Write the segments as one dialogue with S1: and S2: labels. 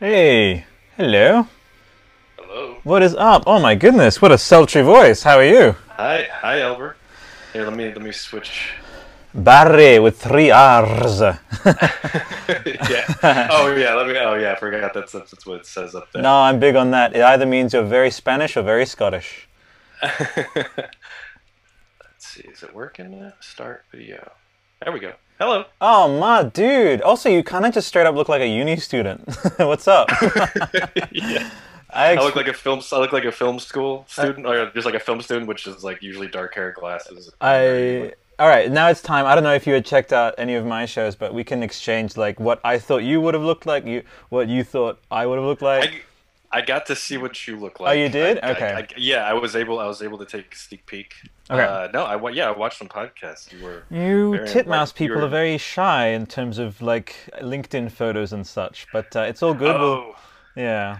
S1: Hey, hello.
S2: Hello.
S1: What is up? Oh my goodness, what a sultry voice. How are you?
S2: Hi, hi, Elber. Here, let me let me switch.
S1: Barry with three R's.
S2: yeah. Oh yeah. Let me. Oh yeah. I forgot that's that's, that's what it says up there.
S1: no, I'm big on that. It either means you're very Spanish or very Scottish.
S2: Let's see. Is it working? Start video. There we go. Hello.
S1: Oh my dude. Also, you kind of just straight up look like a uni student. What's up?
S2: yeah.
S1: I,
S2: I look like a film. I look like a film school student, or just like a film student, which is like usually dark hair, glasses.
S1: I all right. Now it's time. I don't know if you had checked out any of my shows, but we can exchange like what I thought you would have looked like, you what you thought I would have looked like.
S2: I, I got to see what you look like.
S1: Oh, you did?
S2: I- I-
S1: Okay.
S2: I- yeah, I was able. I was able to take a sneak peek.
S1: Okay.
S2: Uh, no, I yeah, I watched some podcasts. You were.
S1: You titmouse
S2: like,
S1: people
S2: you're-
S1: are very shy in terms of like LinkedIn photos and such, but uh, it's all good. We'll-
S2: Oh.
S1: yeah,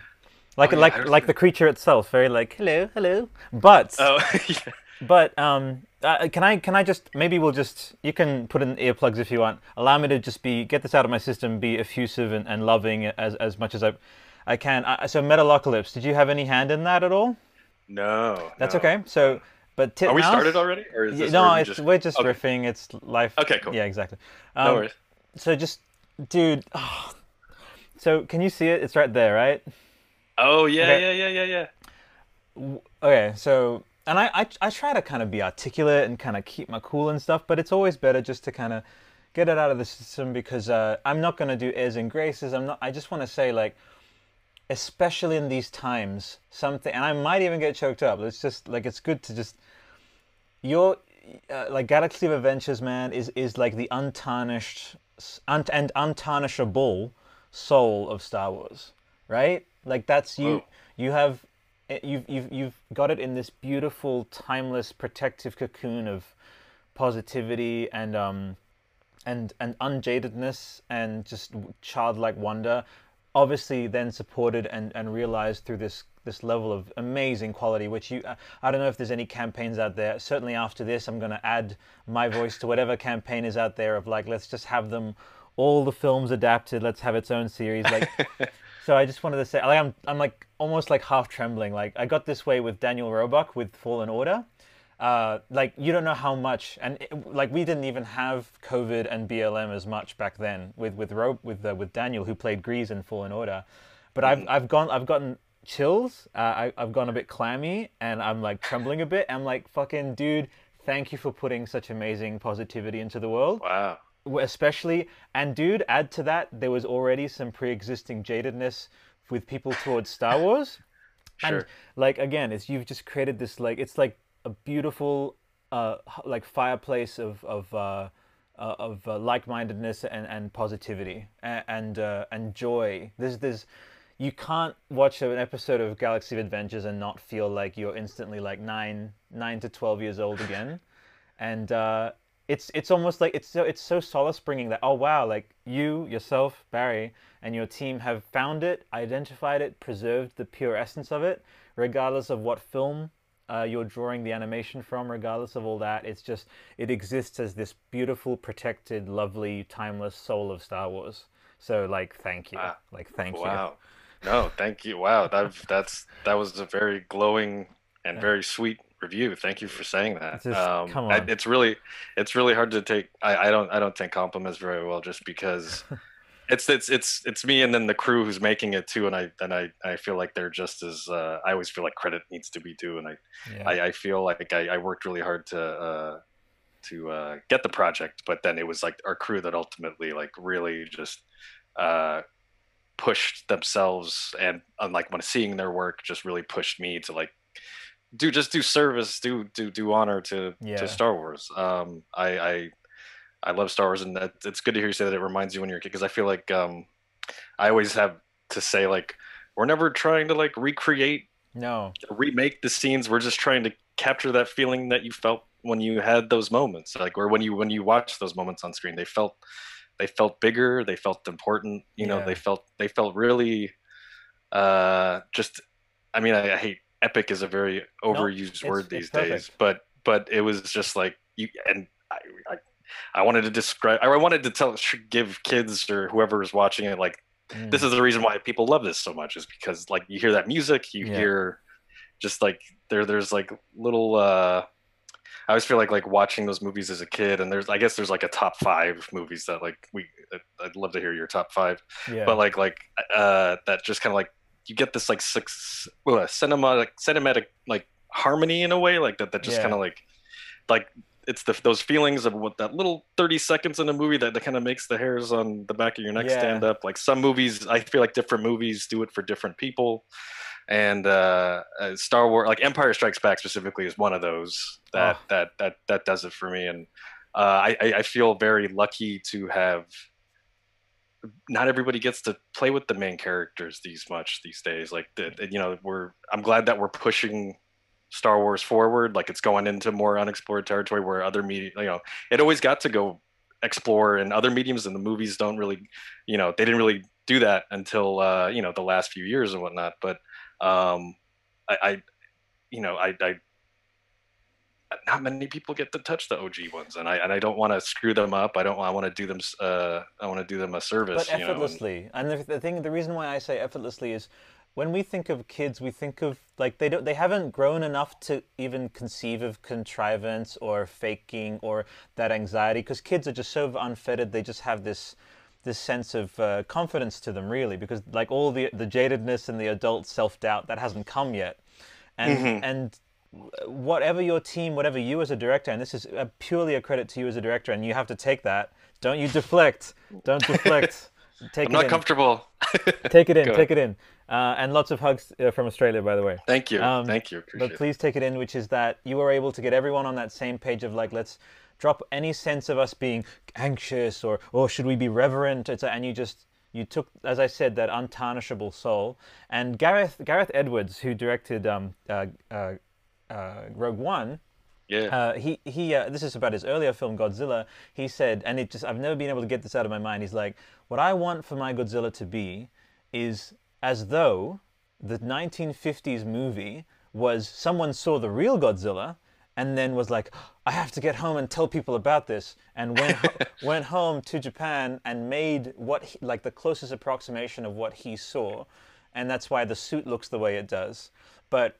S1: like
S2: Oh, yeah,
S1: like like
S2: gonna-
S1: the creature itself, very like hello, hello. But
S2: Oh. yeah.
S1: but um, uh, can I can I just maybe we'll just you can put in earplugs if you want. Allow me to just be get this out of my system, be effusive and, and loving as as much as I I can. Uh, so Metalocalypse, did you have any hand in that at all?
S2: No.
S1: That's
S2: no.
S1: okay. So but titmouse.
S2: Are we started already, or is this?
S1: no, it's,
S2: just...
S1: we're just
S2: okay.
S1: riffing. It's life.
S2: Okay, cool.
S1: Yeah, exactly.
S2: No
S1: Um,
S2: worries.
S1: so just, dude. oh. So can you see it? It's right there, right?
S2: Oh yeah,
S1: okay.
S2: yeah, yeah, yeah, yeah.
S1: Okay. So, and I, I, I try to kind of be articulate and kind of keep my cool and stuff, but it's always better just to kind of get it out of the system because uh, I'm not gonna do airs and graces. I'm not. I just want to say like, especially in these times, something, and I might even get choked up. It's just like it's good to just your uh, like Galaxy of Adventures, man, is is like the untarnished un- and untarnishable soul of Star Wars, right? Like that's you.
S2: Whoa.
S1: You have you've you've you've got it in this beautiful, timeless, protective cocoon of positivity and um and and unjadedness and just childlike wonder obviously then supported and and realized through this this level of amazing quality which you uh, i don't know if there's any campaigns out there. Certainly after this i'm going to add my voice to whatever campaign is out there of like let's just have them all the films adapted let's have its own series like so i just wanted to say like i'm i'm like almost like half trembling like i got this way with daniel roebuck with fallen order uh, like you don't know how much, and it, like we didn't even have COVID and BLM as much back then with with Ro- with uh, with Daniel who played Greez in Fallen Order, but I've I've gone I've gotten chills. Uh, I I've gone a bit clammy and I'm like trembling a bit. I'm like fucking dude, thank you for putting such amazing positivity into the world
S2: Wow.
S1: especially and dude add to that there was already some pre-existing jadedness with people towards star wars and
S2: Sure.
S1: like again it's you've just created this like it's like a beautiful uh like fireplace of of uh uh, of uh, like-mindedness and, and positivity and and, uh, and joy. There's there's you can't watch an episode of Galaxy of Adventures and not feel like you're instantly like nine nine to twelve years old again and uh, it's it's almost like it's so it's so solace bringing that oh wow like you yourself Barry and your team have found it identified it preserved the pure essence of it regardless of what film uh, you're drawing the animation from regardless of all that it's just it exists as this beautiful protected lovely timeless soul of Star Wars so like thank you
S2: Wow.
S1: like thank you
S2: Wow. No, thank you. Wow, that that's that was a very glowing and very sweet review. Thank you for saying that.
S1: It's just-
S2: um,
S1: come
S2: I-
S1: on.
S2: it's really it's really hard to take. I, I don't I don't take compliments very well just because it's it's it's it's me and then the crew who's making it too. And I and I I feel like they're just as uh, I always feel like credit needs to be due. And I
S1: yeah.
S2: I, I feel like I, I worked really hard to uh, to uh, get the project, but then it was like our crew that ultimately like really just uh, pushed themselves and unlike when seeing their work just really pushed me to like do just do service, do do do honor to
S1: Yeah.
S2: to Star Wars. Um, I I I love Star Wars, and that, it's good to hear you say that it reminds you when you're a kid because I feel like um, I always have to say like we're never trying to like recreate
S1: no
S2: remake the scenes. We're just trying to capture that feeling that you felt when you had those moments, like or when you when you watched those moments on screen. They felt they felt bigger. They felt important. You know,
S1: Yeah.
S2: they felt they felt really uh, just. I mean, I, I hate epic is a very overused
S1: it's-
S2: word these days, but but it was just like you and I. I I wanted to describe. I wanted to tell, give kids or whoever is watching it like
S1: Mm.
S2: this is the reason why people love this so much is because like you hear that music, you
S1: Yeah.
S2: hear just like there there's like little uh I always feel like like watching those movies as a kid and there's I guess there's like a top 5 movies that like we I'd love to hear your top 5
S1: yeah.
S2: but like like uh that just kind of like you get this like six well, cinematic cinematic like harmony in a way like that that just
S1: Yeah.
S2: kind of like like it's the those feelings of what that little 30 seconds in a movie that, that kind of makes the hairs on the back of your neck
S1: Yeah.
S2: stand up like some movies i feel like different movies do it for different people and uh, uh star wars like empire strikes back specifically is one of those that
S1: Oh.
S2: that that that does it for me and uh, I, I feel very lucky to have not everybody gets to play with the main characters these much these days like the- you know we're i'm glad that we're pushing star wars forward like it's going into more unexplored territory where other media you know it always got to go explore in other mediums and the movies don't really you know they didn't really do that until uh you know the last few years and whatnot but um i i you know i i not many people get to touch the OG ones, and I and I don't want to screw them up. I don't. I want to do them. Uh, I want to do them a service.
S1: but
S2: you know, and-
S1: effortlessly. and the, the thing, the reason why I say effortlessly is when we think of kids, we think of like they don't, they haven't grown enough to even conceive of contrivance or faking or that anxiety because kids are just so unfettered. They just have this this sense of uh, confidence to them, really, because like all the the jadedness and the adult self doubt that hasn't come yet, and and whatever your team, whatever you as a director, and this is purely a credit to you as a director, and you have to take that. Don't you deflect? Don't deflect. Take
S2: I'm
S1: it
S2: not
S1: in.
S2: comfortable.
S1: Take it in.
S2: Go
S1: Take it in. Uh, and lots of hugs uh, from Australia, by the way.
S2: Thank you.
S1: Um,
S2: Thank you. Appreciate
S1: But please take it in, which is that you were able to get everyone on that same page of like, let's drop any sense of us being anxious or or should we be reverent? It's a, and you just you took, as I said, that untarnishable soul. And Gareth Gareth Edwards, who directed um, uh, uh, uh, Rogue One.
S2: Yeah.
S1: uh, he he. Uh, this is about his earlier film Godzilla. He said, and it just I've never been able to get this out of my mind. He's like, what I want for my Godzilla to be is as though the 1950s movie was someone saw the real Godzilla and then was like, I have to get home and tell people about this, and went ho- went home to Japan and made what he, like the closest approximation of what he saw, and that's why the suit looks the way it does. But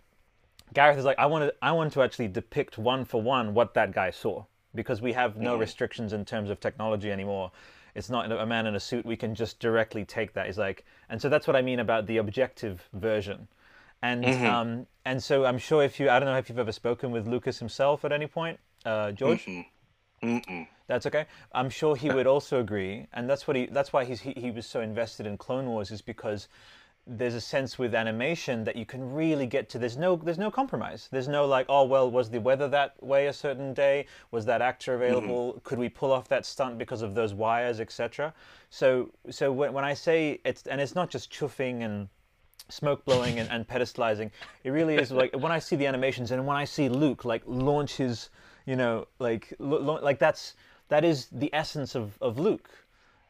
S1: Gareth is like, I want to, I want to actually depict one for one what that guy saw because we have no restrictions in terms of technology anymore. It's not a man in a suit. We can just directly take that. He's like, and so that's what I mean about the objective version. And um, and so I'm sure if you, I don't know if you've ever spoken with Lucas himself at any point, uh, George.
S2: Mm-mm.
S1: That's okay. I'm sure he would also agree, and that's what he. That's why he's, he he was so invested in Clone Wars is because there's a sense with animation that you can really get to. There's no there's no compromise. There's no like, oh well, was the weather that way a certain day? Was that actor mm-hmm. available? Could we pull off that stunt because of those wires, etc. So so when when I say it's and it's not just chuffing and smoke blowing and, and pedestalizing. It really is like when I see the animations and when I see Luke like launch his, you know, like lo- like that's that is the essence of, of Luke,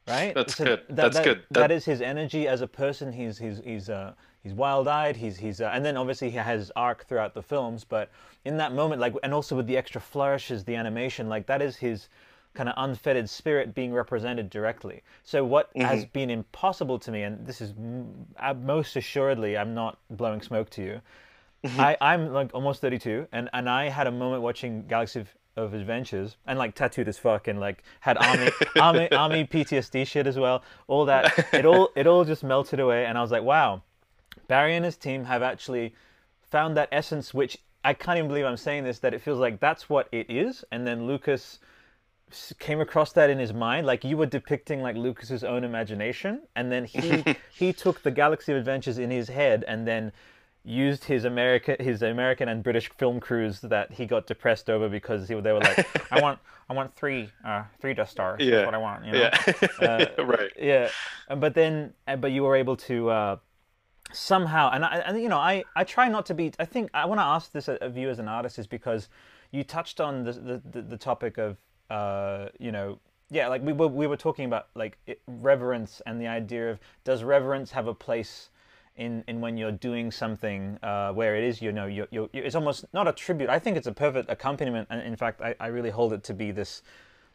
S1: right?
S2: That's good. That's
S1: that,
S2: good.
S1: that
S2: That-
S1: is his energy as a person. He's he's he's uh he's wild-eyed. He's he's uh, and then obviously he has arc throughout the films. But in that moment, like and also with the extra flourishes, the animation, like that is his kind of unfettered spirit being represented directly. So what has been impossible to me, and this is m- uh, most assuredly, I'm not blowing smoke to you. I, I'm like almost 32, and, and I had a moment watching Galaxy of, of Adventures, and like tattooed as fuck, and like had army army army PTSD shit as well. All that it all it all just melted away, and I was like, wow, Barry and his team have actually found that essence, which I can't even believe I'm saying this, that it feels like that's what it is, and then Lucas came across that in his mind like you were depicting like lucas's own imagination and then he he took the galaxy of adventures in his head and then used his american his american and british film crews that he got depressed over because he, they were like i want i want three uh three death stars
S2: Yeah.
S1: that's what i want you know
S2: Yeah. right.
S1: yeah but then uh, but you were able to uh somehow and I, and you know I, I try not to be i think i want to ask this of you as an artist is because you touched on the the, the, the topic of uh you know yeah like we were we were talking about like it, reverence and the idea of does reverence have a place in in when you're doing something uh, where it is you know you're, you're, it's almost not a tribute i think it's a perfect accompaniment and in fact I, I really hold it to be this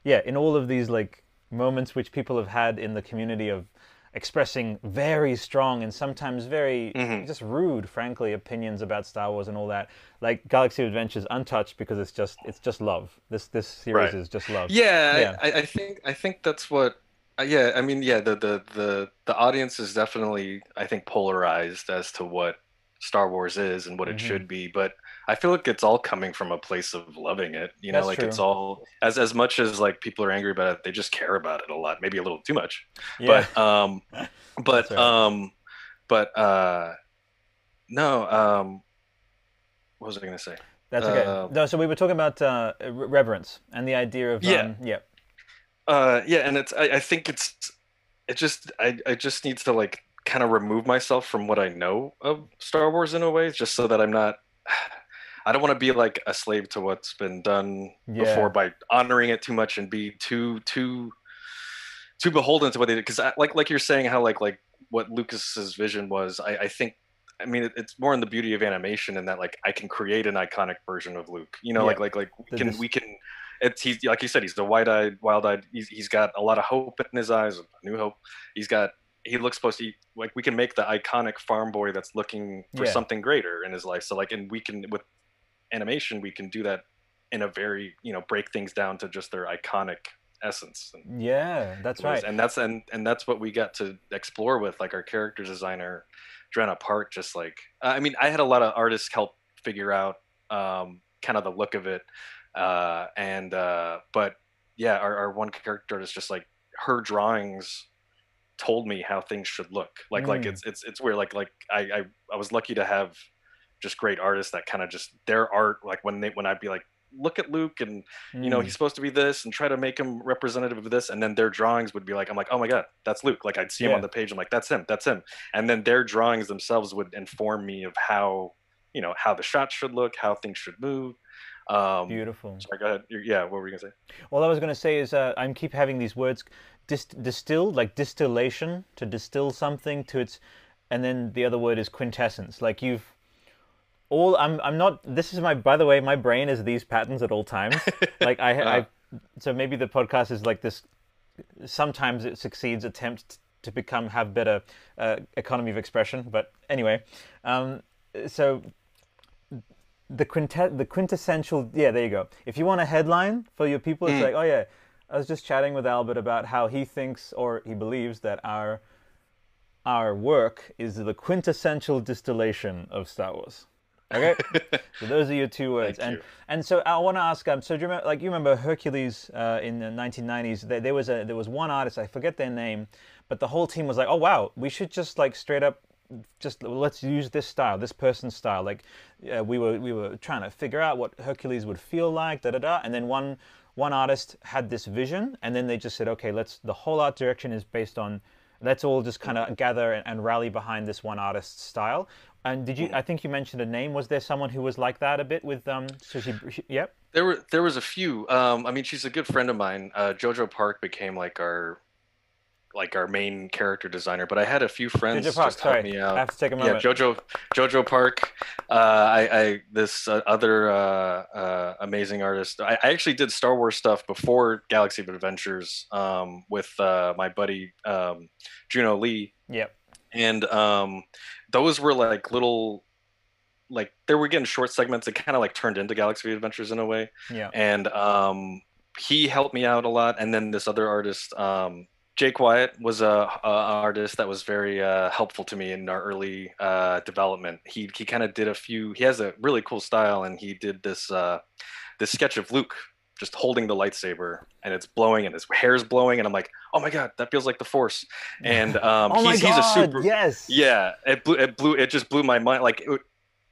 S1: yeah in all of these like moments which people have had in the community of expressing very strong and sometimes very
S2: Mhm.
S1: just rude, frankly, opinions about Star Wars and all that. Like Galaxy Adventures, untouched because it's just it's just love. This this series
S2: Right.
S1: is just love.
S2: Yeah,
S1: Yeah.
S2: I, I think I think that's what. Uh, yeah, I mean, yeah, the, the the the audience is definitely I think polarized as to what Star Wars is and what it
S1: Mhm.
S2: should be, but I feel like it's all coming from a place of loving it. You know,
S1: That's
S2: like it's all as as much as like people are angry about it, they just care about it a lot, maybe a little too much.
S1: Yeah.
S2: But um, but
S1: right.
S2: um, but uh, no, um, what was I gonna say?
S1: That's okay.
S2: uh,
S1: no, so we were talking about uh, reverence and the idea of
S2: Yeah.
S1: um, yeah.
S2: Uh, yeah, and it's I, I think it's it just I I just need to like kind of remove myself from what I know of Star Wars in a way, just so that I'm not. I don't want to be like a slave to what's been done
S1: Yeah.
S2: before by honoring it too much and be too too too beholden to what they did. Because like like you're saying, how like like what Lucas's vision was, I, I think. I mean, it, it's more in the beauty of animation in that like I can create an iconic version of Luke. You know,
S1: Yeah.
S2: like like like we
S1: The
S2: can
S1: dis-
S2: we can it's he's like you said he's the wide-eyed wild-eyed he's, he's got a lot of hope in his eyes new hope he's got he looks supposed to like we can make the iconic farm boy that's looking for
S1: Yeah.
S2: something greater in his life so like and we can with animation we can do that in a very you know break things down to just their iconic essence and,
S1: Yeah, that's right.
S2: and that's and and that's what we got to explore with like our character designer Drenna Park just like I mean I had a lot of artists help figure out um, kind of the look of it uh, and uh, but yeah our, our one character is just like her drawings told me how things should look like like
S1: Mm.
S2: it's it's it's weird like like I, I I was lucky to have just great artists that kind of just their art like when they when I'd be like look at Luke and you know
S1: Mm.
S2: he's supposed to be this and try to make him representative of this and then their drawings would be like i'm like oh my god that's luke like i'd see him
S1: Yeah.
S2: on the page i'm like that's him that's him and then their drawings themselves would inform me of how you know how the shots should look how things should move um
S1: beautiful.
S2: sorry go ahead yeah what were you gonna say
S1: All I was going to say is uh, I'm keep having these words dis- distilled, like distillation, to distill something to its, and then the other word is quintessence. Like you've all. I'm. I'm not. This is my. By the way, my brain is these patterns at all times. like I.
S2: Uh-huh.
S1: I so maybe the podcast is like this. Sometimes it succeeds. Attempts to become have better uh, economy of expression. But anyway, um, so the quintet the quintessential yeah there you go. If you want a headline for your people it's
S2: Mm.
S1: like oh yeah i was just chatting with albert about how he thinks or he believes that our our work is the quintessential distillation of star wars. Okay? So those are your two words.
S2: Thank
S1: and
S2: you.
S1: and so i want to ask um so do you remember like you remember hercules uh, in the 1990s there, there was a there was one artist i forget their name but the whole team was like oh wow we should just like straight up just let's use this style, this person's style. Like uh, we were we were trying to figure out what Hercules would feel like, da da da. And then one one artist had this vision, and then they just said, okay, let's the whole art direction is based on. Let's all just kind of gather and, and rally behind this one artist's style. And did you? I think you mentioned a name. Was there someone who was like that a bit with um? So she, she yep.
S2: there were there was a few um i mean she's a good friend of mine uh jojo park became like our like our main character designer but i had a few friends
S1: Park.
S2: just help me
S1: I
S2: out
S1: have to take a moment.
S2: yeah jojo jojo park uh i i this uh, other uh, uh amazing artist I, I actually did star wars stuff before galaxy of adventures um with uh my buddy um juno lee
S1: Yep.
S2: and um those were like little like they were getting short segments that kind of like turned into galaxy of adventures in a way
S1: Yeah.
S2: and um he helped me out a lot and then this other artist um Jake Wyatt was a, a artist that was very uh, helpful to me in our early uh, development. He he kind of did a few. He has a really cool style, and he did this uh, this sketch of Luke just holding the lightsaber, and it's blowing, and his hair's blowing, and I'm like, oh my god, that feels like the Force. And um,
S1: oh
S2: he's,
S1: god!
S2: he's a super
S1: yes.
S2: yeah, it blew, it blew, it just blew my mind. Like, it,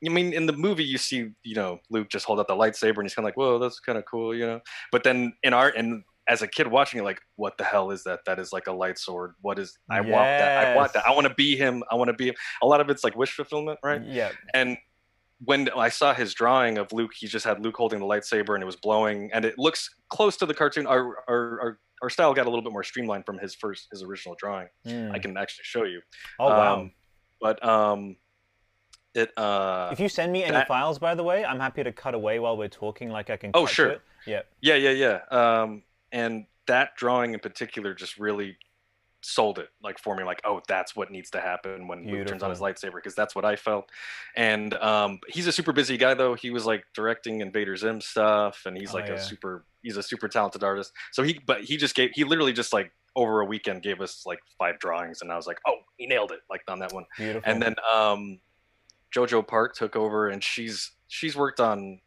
S2: I mean, in the movie, you see, you know, Luke just hold up the lightsaber, and he's kind of like, "Whoa, that's kind of cool," you know. But then in art, and as a kid watching it, like, what the hell is that? That is like a light sword. What is? I want that. I want that. I want to be him. I want to be. Him. A lot of it's like wish fulfillment, right?
S1: Yeah.
S2: And when I saw his drawing of Luke, he just had Luke holding the lightsaber, and it was blowing, and it looks close to the cartoon. Our our our, our style got a little bit more streamlined from his first his original drawing.
S1: Mm.
S2: I can actually show you.
S1: Oh wow.
S2: Um, but um, it uh,
S1: If you send me any
S2: that-
S1: files, by the way, I'm happy to cut away while we're talking. Like I can.
S2: Oh, sure.
S1: it. Yeah.
S2: yeah, yeah, yeah. Um, and that drawing in particular just really sold it like for me like oh that's what needs to happen when Luke turns on his lightsaber because that's what I felt. And um he's a super busy guy though. He was like directing Invader Zim stuff and he's
S1: Oh
S2: like a
S1: yeah,
S2: super he's a super talented artist. So he but he just gave he literally just like over a weekend gave us like five drawings and I was like oh he nailed it like on that one.
S1: Beautiful.
S2: and then um Jojo Park took over and she's she's worked on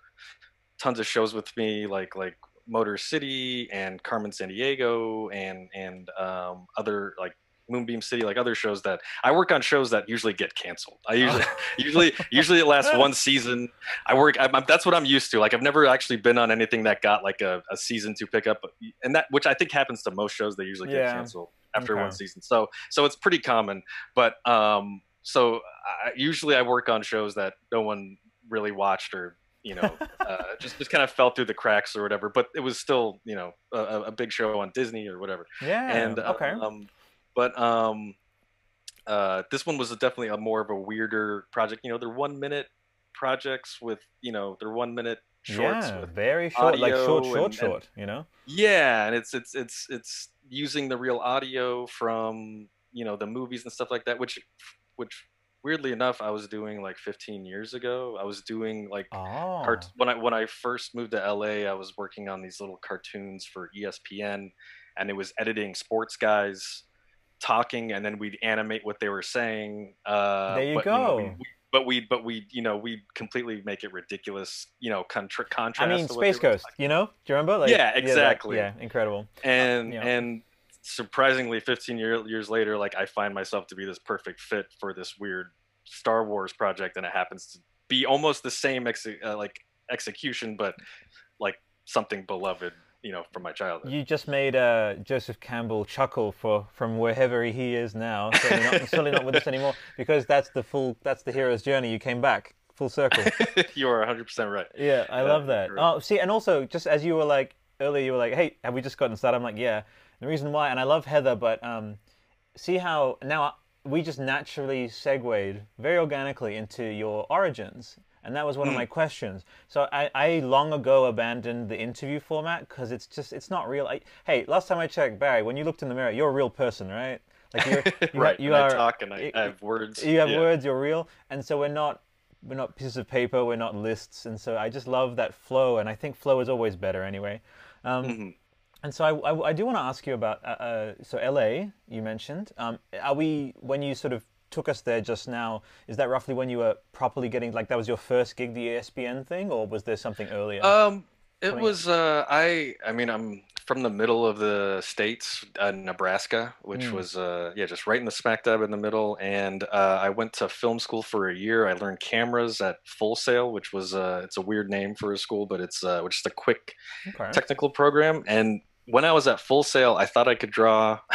S2: tons of shows with me like like Motor City and Carmen Sandiego and and um, other like Moonbeam City like other shows that I work on shows that usually get canceled. I usually
S1: Oh.
S2: usually usually it lasts one season. I work I'm, I'm- that's what I'm used to. Like I've never actually been on anything that got like a, a season to pick up and that which I think happens to most shows they usually get
S1: Yeah.
S2: canceled after one season. So so it's pretty common. But um so I, usually I work on shows that no one really watched or you know uh, just just kind of fell through the cracks or whatever. But it was still you know a, a big show on Disney or whatever.
S1: Yeah.
S2: And uh,
S1: Okay.
S2: um, but um, uh, this one was definitely a more of a weirder project. You know, they're one minute projects with you know they're one minute shorts
S1: Yeah.
S2: with
S1: Very short, like short, short,
S2: and, and
S1: short. You know.
S2: yeah, and it's it's it's it's using the real audio from you know the movies and stuff like that, which which weirdly enough I was doing like 15 years ago. I was doing like cart
S1: Oh.
S2: when I when I first moved to LA, I was working on these little cartoons for ESPN, and it was editing sports guys talking, and then we'd animate what they were saying. Uh,
S1: There you
S2: but, know, we,
S1: go.
S2: we, but we but we you know we completely make it ridiculous. You know, contra-
S1: I mean,
S2: to what they
S1: Space Coast, You know? Do you remember? Like,
S2: Yeah, exactly.
S1: Yeah, incredible.
S2: and
S1: yeah.
S2: and surprisingly 15 year, years later like i find myself to be this perfect fit for this weird star wars project and it happens to be almost the same ex- uh, like execution but like something beloved you know from my childhood
S1: You just made uh, Joseph Campbell chuckle for from wherever he is now. Certainly not, certainly not with us anymore, because that's the full that's the hero's journey. You came back full circle.
S2: you are 100% right
S1: Yeah, I
S2: Yeah,
S1: love that.
S2: correct.
S1: Oh, see, and also just as you were like earlier, you were like, "Hey, have we just gotten started?" I'm like, "Yeah." The reason why, and I love Heather, but um, see how now we just naturally segued very organically into your origins, and that was one of
S2: Mm.
S1: my questions. So I, I long ago abandoned the interview format because it's just it's not real. I, hey, last time I checked, Barry, when you looked in the mirror, you're a real person, right? Like you're, you,
S2: right
S1: you are
S2: i talk and I,
S1: you-
S2: I have words
S1: you have
S2: yeah.
S1: words you're real and so we're not we're not pieces of paper we're not lists and so i just love that flow and i think flow is always better anyway um,
S2: Mhm.
S1: And so I, I, I do want to ask you about uh, uh, so la you mentioned um, are we when you sort of took us there just now is that roughly when you were properly getting like that was your first gig the espn thing or was there something earlier
S2: Um, it
S1: Coming
S2: was uh, I. I mean, I'm from the middle of the states, uh, Nebraska, which
S1: Mm.
S2: was uh, yeah, just right in the smack dab in the middle. And uh, I went to film school for a year. I learned cameras at Full Sail, which was uh, it's a weird name for a school, but it's uh, which is a quick
S1: okay
S2: technical program. And when I was at Full Sail, I thought I could draw.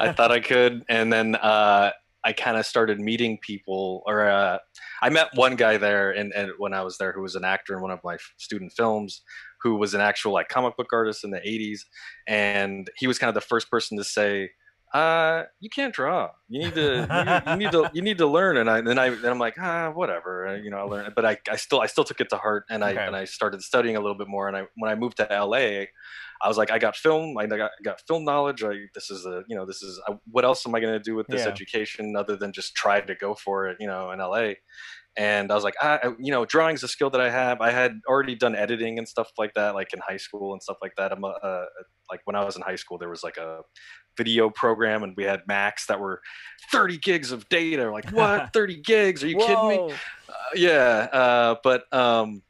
S2: I thought I could, and then uh, I kind of started meeting people, or uh, I met one guy there, and, and when I was there, who was an actor in one of my student films, who was an actual like comic book artist in the '80s, and he was kind of the first person to say. Uh, you can't draw. You need to. You need, you need to. You need to learn. And I then I then I'm like ah whatever. uh, You know I learned, but I, I still I still took it to heart, and I
S1: Okay.
S2: and I started studying a little bit more. And I when I moved to LA, I was like, I got film, I got, I got film knowledge. I, this is a, you know, this is I, what else am I going to do with this
S1: Yeah.
S2: education other than just try to go for it, you know, in LA. And I was like, I, you know, drawing's a skill that I have. I had already done editing and stuff like that, like in high school and stuff like that. I'm a, uh, like when I was in high school, there was like a video program and we had Macs that were 30 gigs of data. Like what? 30 gigs? Are you kidding me? Uh, yeah, uh, but um,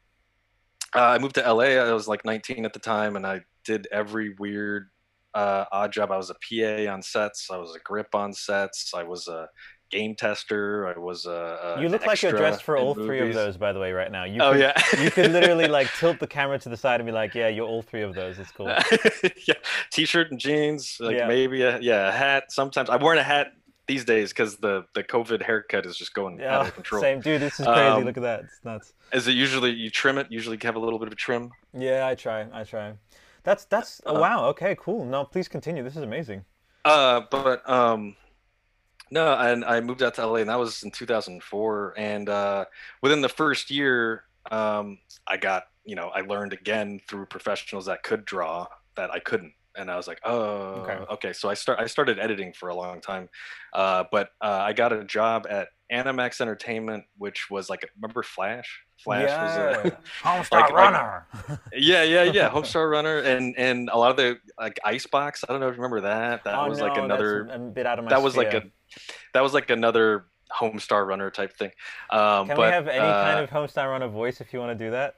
S2: uh, I moved to LA. I was like 19 at the time, and I did every weird uh, odd job. I was a PA on sets. I was a grip on sets. I was a game tester. I was a, a
S1: you look like you're dressed for all three of those by the way right now you
S2: Oh
S1: could,
S2: yeah,
S1: you could literally like tilt the camera to the side and be like, "Yeah, you're all three of those." It's cool.
S2: yeah, t-shirt and jeans, like
S1: Yeah.
S2: maybe a yeah, a hat. Sometimes I'm wearing a hat these days because the the COVID haircut is just going out
S1: Yeah,
S2: of control.
S1: same, dude. This is crazy.
S2: Um,
S1: Look at that. It's nuts.
S2: Is it usually you trim it? Usually you have a little bit of a trim.
S1: Yeah, I try. I try. That's that's. Oh, wow. Okay, cool. No, please continue. This is amazing.
S2: Uh, but um, no, and I moved out to LA, and that was in 2004. And uh, within the first year, um, I got you know I learned again through professionals that could draw that I couldn't. and I was like, oh, okay. okay. So I start I started editing for a long time, uh, but uh, I got a job at Animax Entertainment, which was like remember Flash. Flash
S1: yeah.
S2: was a
S1: Homestar
S2: like,
S1: Runner.
S2: Like, yeah, yeah, yeah. Homestar Runner, and and a lot of the like Icebox. I don't know if you remember that. That
S1: oh,
S2: was
S1: no,
S2: like another
S1: a bit out of my.
S2: That was
S1: sphere.
S2: like a that was like another Homestar Runner type thing. Um,
S1: Can
S2: but,
S1: we have any
S2: uh,
S1: kind of Homestar Runner voice if you want to do that?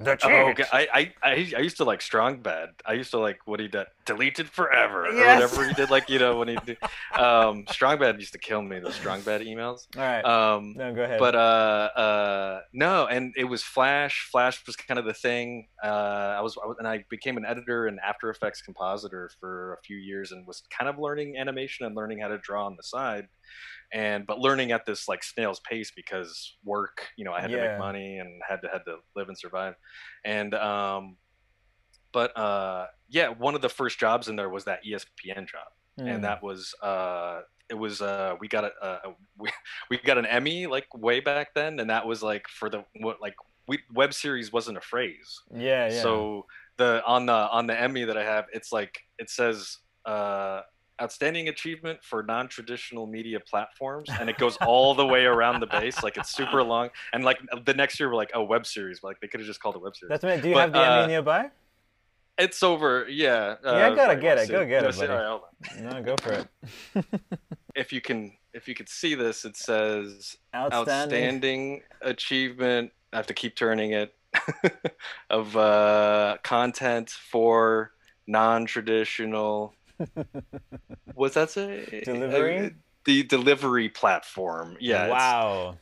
S1: The
S2: Oh, okay. I, I, I I used to like Strong Bad. I used to like what he did, deleted forever or whatever he did. Like you know when he did, um, Strong Bad used to kill me. The Strong Bad emails.
S1: All right.
S2: Um,
S1: no, go ahead.
S2: but uh, uh, no, and it was Flash. Flash was kind of the thing. Uh, I was, I was, and I became an editor and After Effects compositor for a few years, and was kind of learning animation and learning how to draw on the side, and but learning at this like snail's pace because work. You know, I had to make money and had to had to live and survive, and um, but uh, yeah, one of the first jobs in there was that ESPN job
S1: Hmm.
S2: and that was uh it was uh we got a, a we, we got an emmy like way back then and that was like for the what like we web series wasn't a phrase
S1: yeah, yeah.
S2: so the on the on the emmy that i have it's like it says uh outstanding achievement for non-traditional media platforms and it goes all the way around the base like it's super long and like the next year we're like oh web series like they could have just called it web series
S1: That's me. Do you
S2: but,
S1: have the Emmy
S2: uh,
S1: nearby?
S2: it's over yeah uh,
S1: Yeah, I gotta
S2: right,
S1: get it. Go get it, buddy.
S2: All right, hold on.
S1: No, go for it.
S2: if you can if you could see this it says
S1: Outstanding.
S2: outstanding achievement i have to keep turning it of uh content for non-traditional what's that say
S1: Delivery?
S2: Uh, the delivery platform yeah
S1: wow.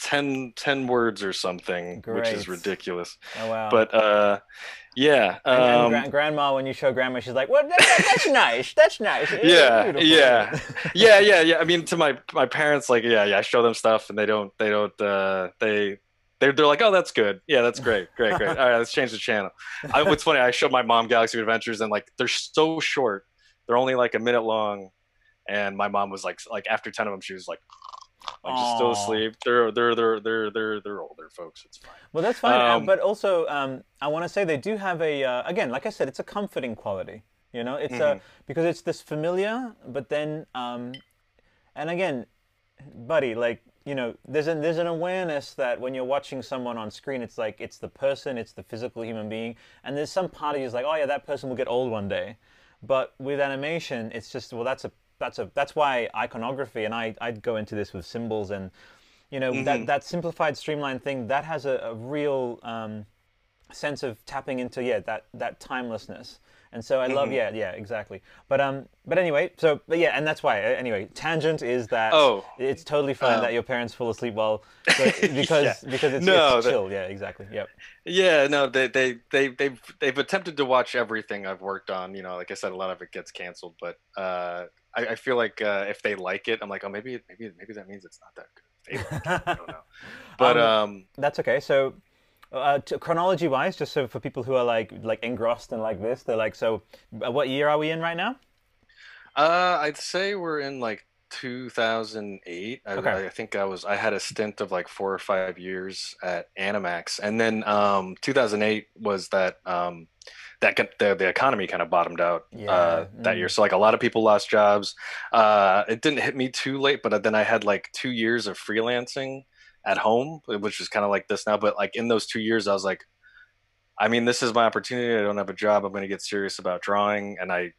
S2: 10 10 words or something which is ridiculous
S1: Oh wow.
S2: but uh yeah
S1: and, and
S2: um,
S1: gra- grandma, when you show grandma, she's like, "What? That, that- that's nice. That's nice. It's
S2: yeah
S1: beautiful."
S2: yeah yeah yeah yeah i mean to my my parents like yeah yeah i show them stuff and they don't they don't uh they they're, they're like oh that's good yeah that's great great great all right let's change the channel I, what's funny i showed my mom galaxy adventures and like they're so short they're only like a minute long and my mom was like like after 10 of them she was like like just still asleep they're they're they're they're they're they're older folks it's fine
S1: Well, that's fine. uh,
S2: Um,
S1: but also, um, I want to say they do have a uh, again, like I said, it's a comforting quality. You know, it's
S2: Mm-hmm.
S1: uh, because it's this familiar, but then, um, and again, buddy, like you know, there's an there's an awareness that when you're watching someone on screen, it's like it's the person, it's the physical human being, and there's some part of you is like, oh yeah, that person will get old one day. But with animation, it's just well, that's a that's a that's why iconography, and I I'd go into this with symbols and you know
S2: Mm-hmm.
S1: that that simplified streamlined thing that has a, a real um, sense of tapping into yeah that that timelessness and so i love
S2: Mm-hmm.
S1: yeah yeah exactly but um but anyway so but yeah and that's why uh, anyway tangent is that
S2: Oh.
S1: it's totally fine
S2: Um,
S1: that your parents fall asleep while because
S2: Yeah.
S1: because it's,
S2: No,
S1: it's
S2: that-
S1: chill yeah exactly yep
S2: Yeah, no, they they they they've they've attempted to watch everything I've worked on. You know, like I said, a lot of it gets canceled, but uh, I, I feel like uh, if they like it, I'm like, oh, maybe maybe maybe that means it's not that good. Like it, I don't know. But
S1: Um,
S2: um,
S1: that's okay so uh, to chronology wise just so for people who are like like engrossed and like this they're like so uh, what year are we in right now
S2: uh, I'd say we're in like 2008. I,
S1: Okay.
S2: I think I was I had a stint of like four or five years at Animax, and then um, 2008 was that um, that the the economy kind of bottomed out uh, that
S1: mm.
S2: year. So like a lot of people lost jobs. Uh, it didn't hit me too late, but then I had like two years of freelancing at home, which is kind of like this now. But like in those two years, I was like, I mean, this is my opportunity. I don't have a job. I'm going to get serious about drawing, and I.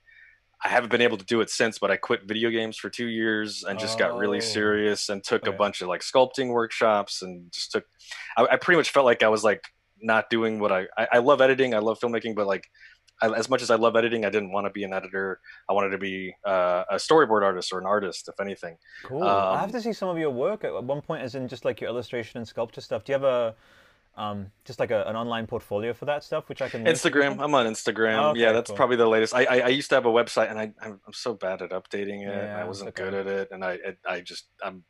S2: I haven't been able to do it since, but I quit video games for two years and just got really
S1: Oh.
S2: serious and took a bunch of like sculpting workshops and just took. I, I pretty much felt like I was like not doing what I, I I love editing, I love filmmaking, but like I, as much as I love editing, I didn't want to be an editor. I wanted to be uh, a storyboard artist or an artist, if anything.
S1: Cool. I have
S2: Um,
S1: to see some of your work at one point, as in just like your illustration and sculpture stuff. Do you have a um, just like a, an online portfolio for that stuff, which I can
S2: Instagram. I'm on Instagram.
S1: Oh, okay,
S2: yeah, that's
S1: cool.
S2: probably the latest. I, I I used to have a website, and I I'm, I'm so bad at updating it.
S1: Yeah,
S2: I wasn't
S1: okay.
S2: good at it, and I it, I just I'm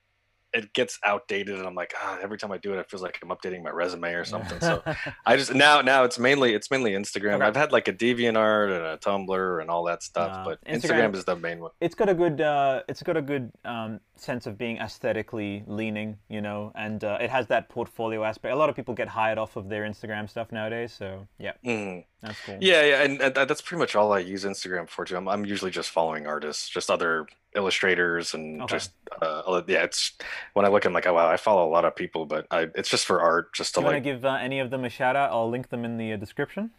S2: it gets outdated, and I'm like ah, every time I do it, it feels like I'm updating my resume or something. So I just now now it's mainly it's mainly Instagram.
S1: Okay.
S2: I've had like a DeviantArt and a Tumblr and all that stuff,
S1: Nah,
S2: but
S1: Instagram-
S2: Instagram, is the main one.
S1: it's got a good uh, it's got a good um, sense of being aesthetically leaning, you know, and uh, it has that portfolio aspect. A lot of people get hired off of their Instagram stuff nowadays, so yeah,
S2: Mhm.
S1: That's cool.
S2: Yeah, yeah, and, and that's pretty much all I use Instagram for too. I'm, I'm usually just following artists, just other illustrators, and
S1: Okay.
S2: just uh, yeah. It's when I look, I'm like, oh wow, I follow a lot of people, but I it's just for art, just to
S1: you want
S2: like.
S1: to give uh, any of them a shout out? I'll link them in the uh, description.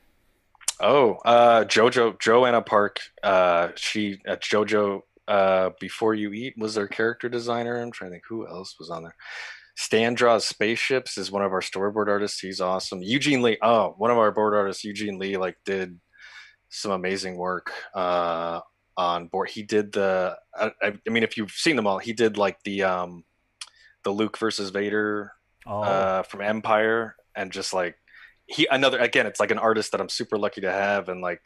S2: Oh, uh, Jojo Joanna Park. Uh, she at JoJo. Uh, before you eat was their character designer. I'm trying to think who else was on there. Stan draws spaceships is one of our storyboard artists. He's awesome. Eugene Lee. Oh, one of our board artists, Eugene Lee, like did some amazing work uh, on board. He did the. I, I mean, if you've seen them all, he did like the um, the Luke versus Vader
S1: Oh,
S2: uh, from Empire, and just like he another again, it's like an artist that I'm super lucky to have, and like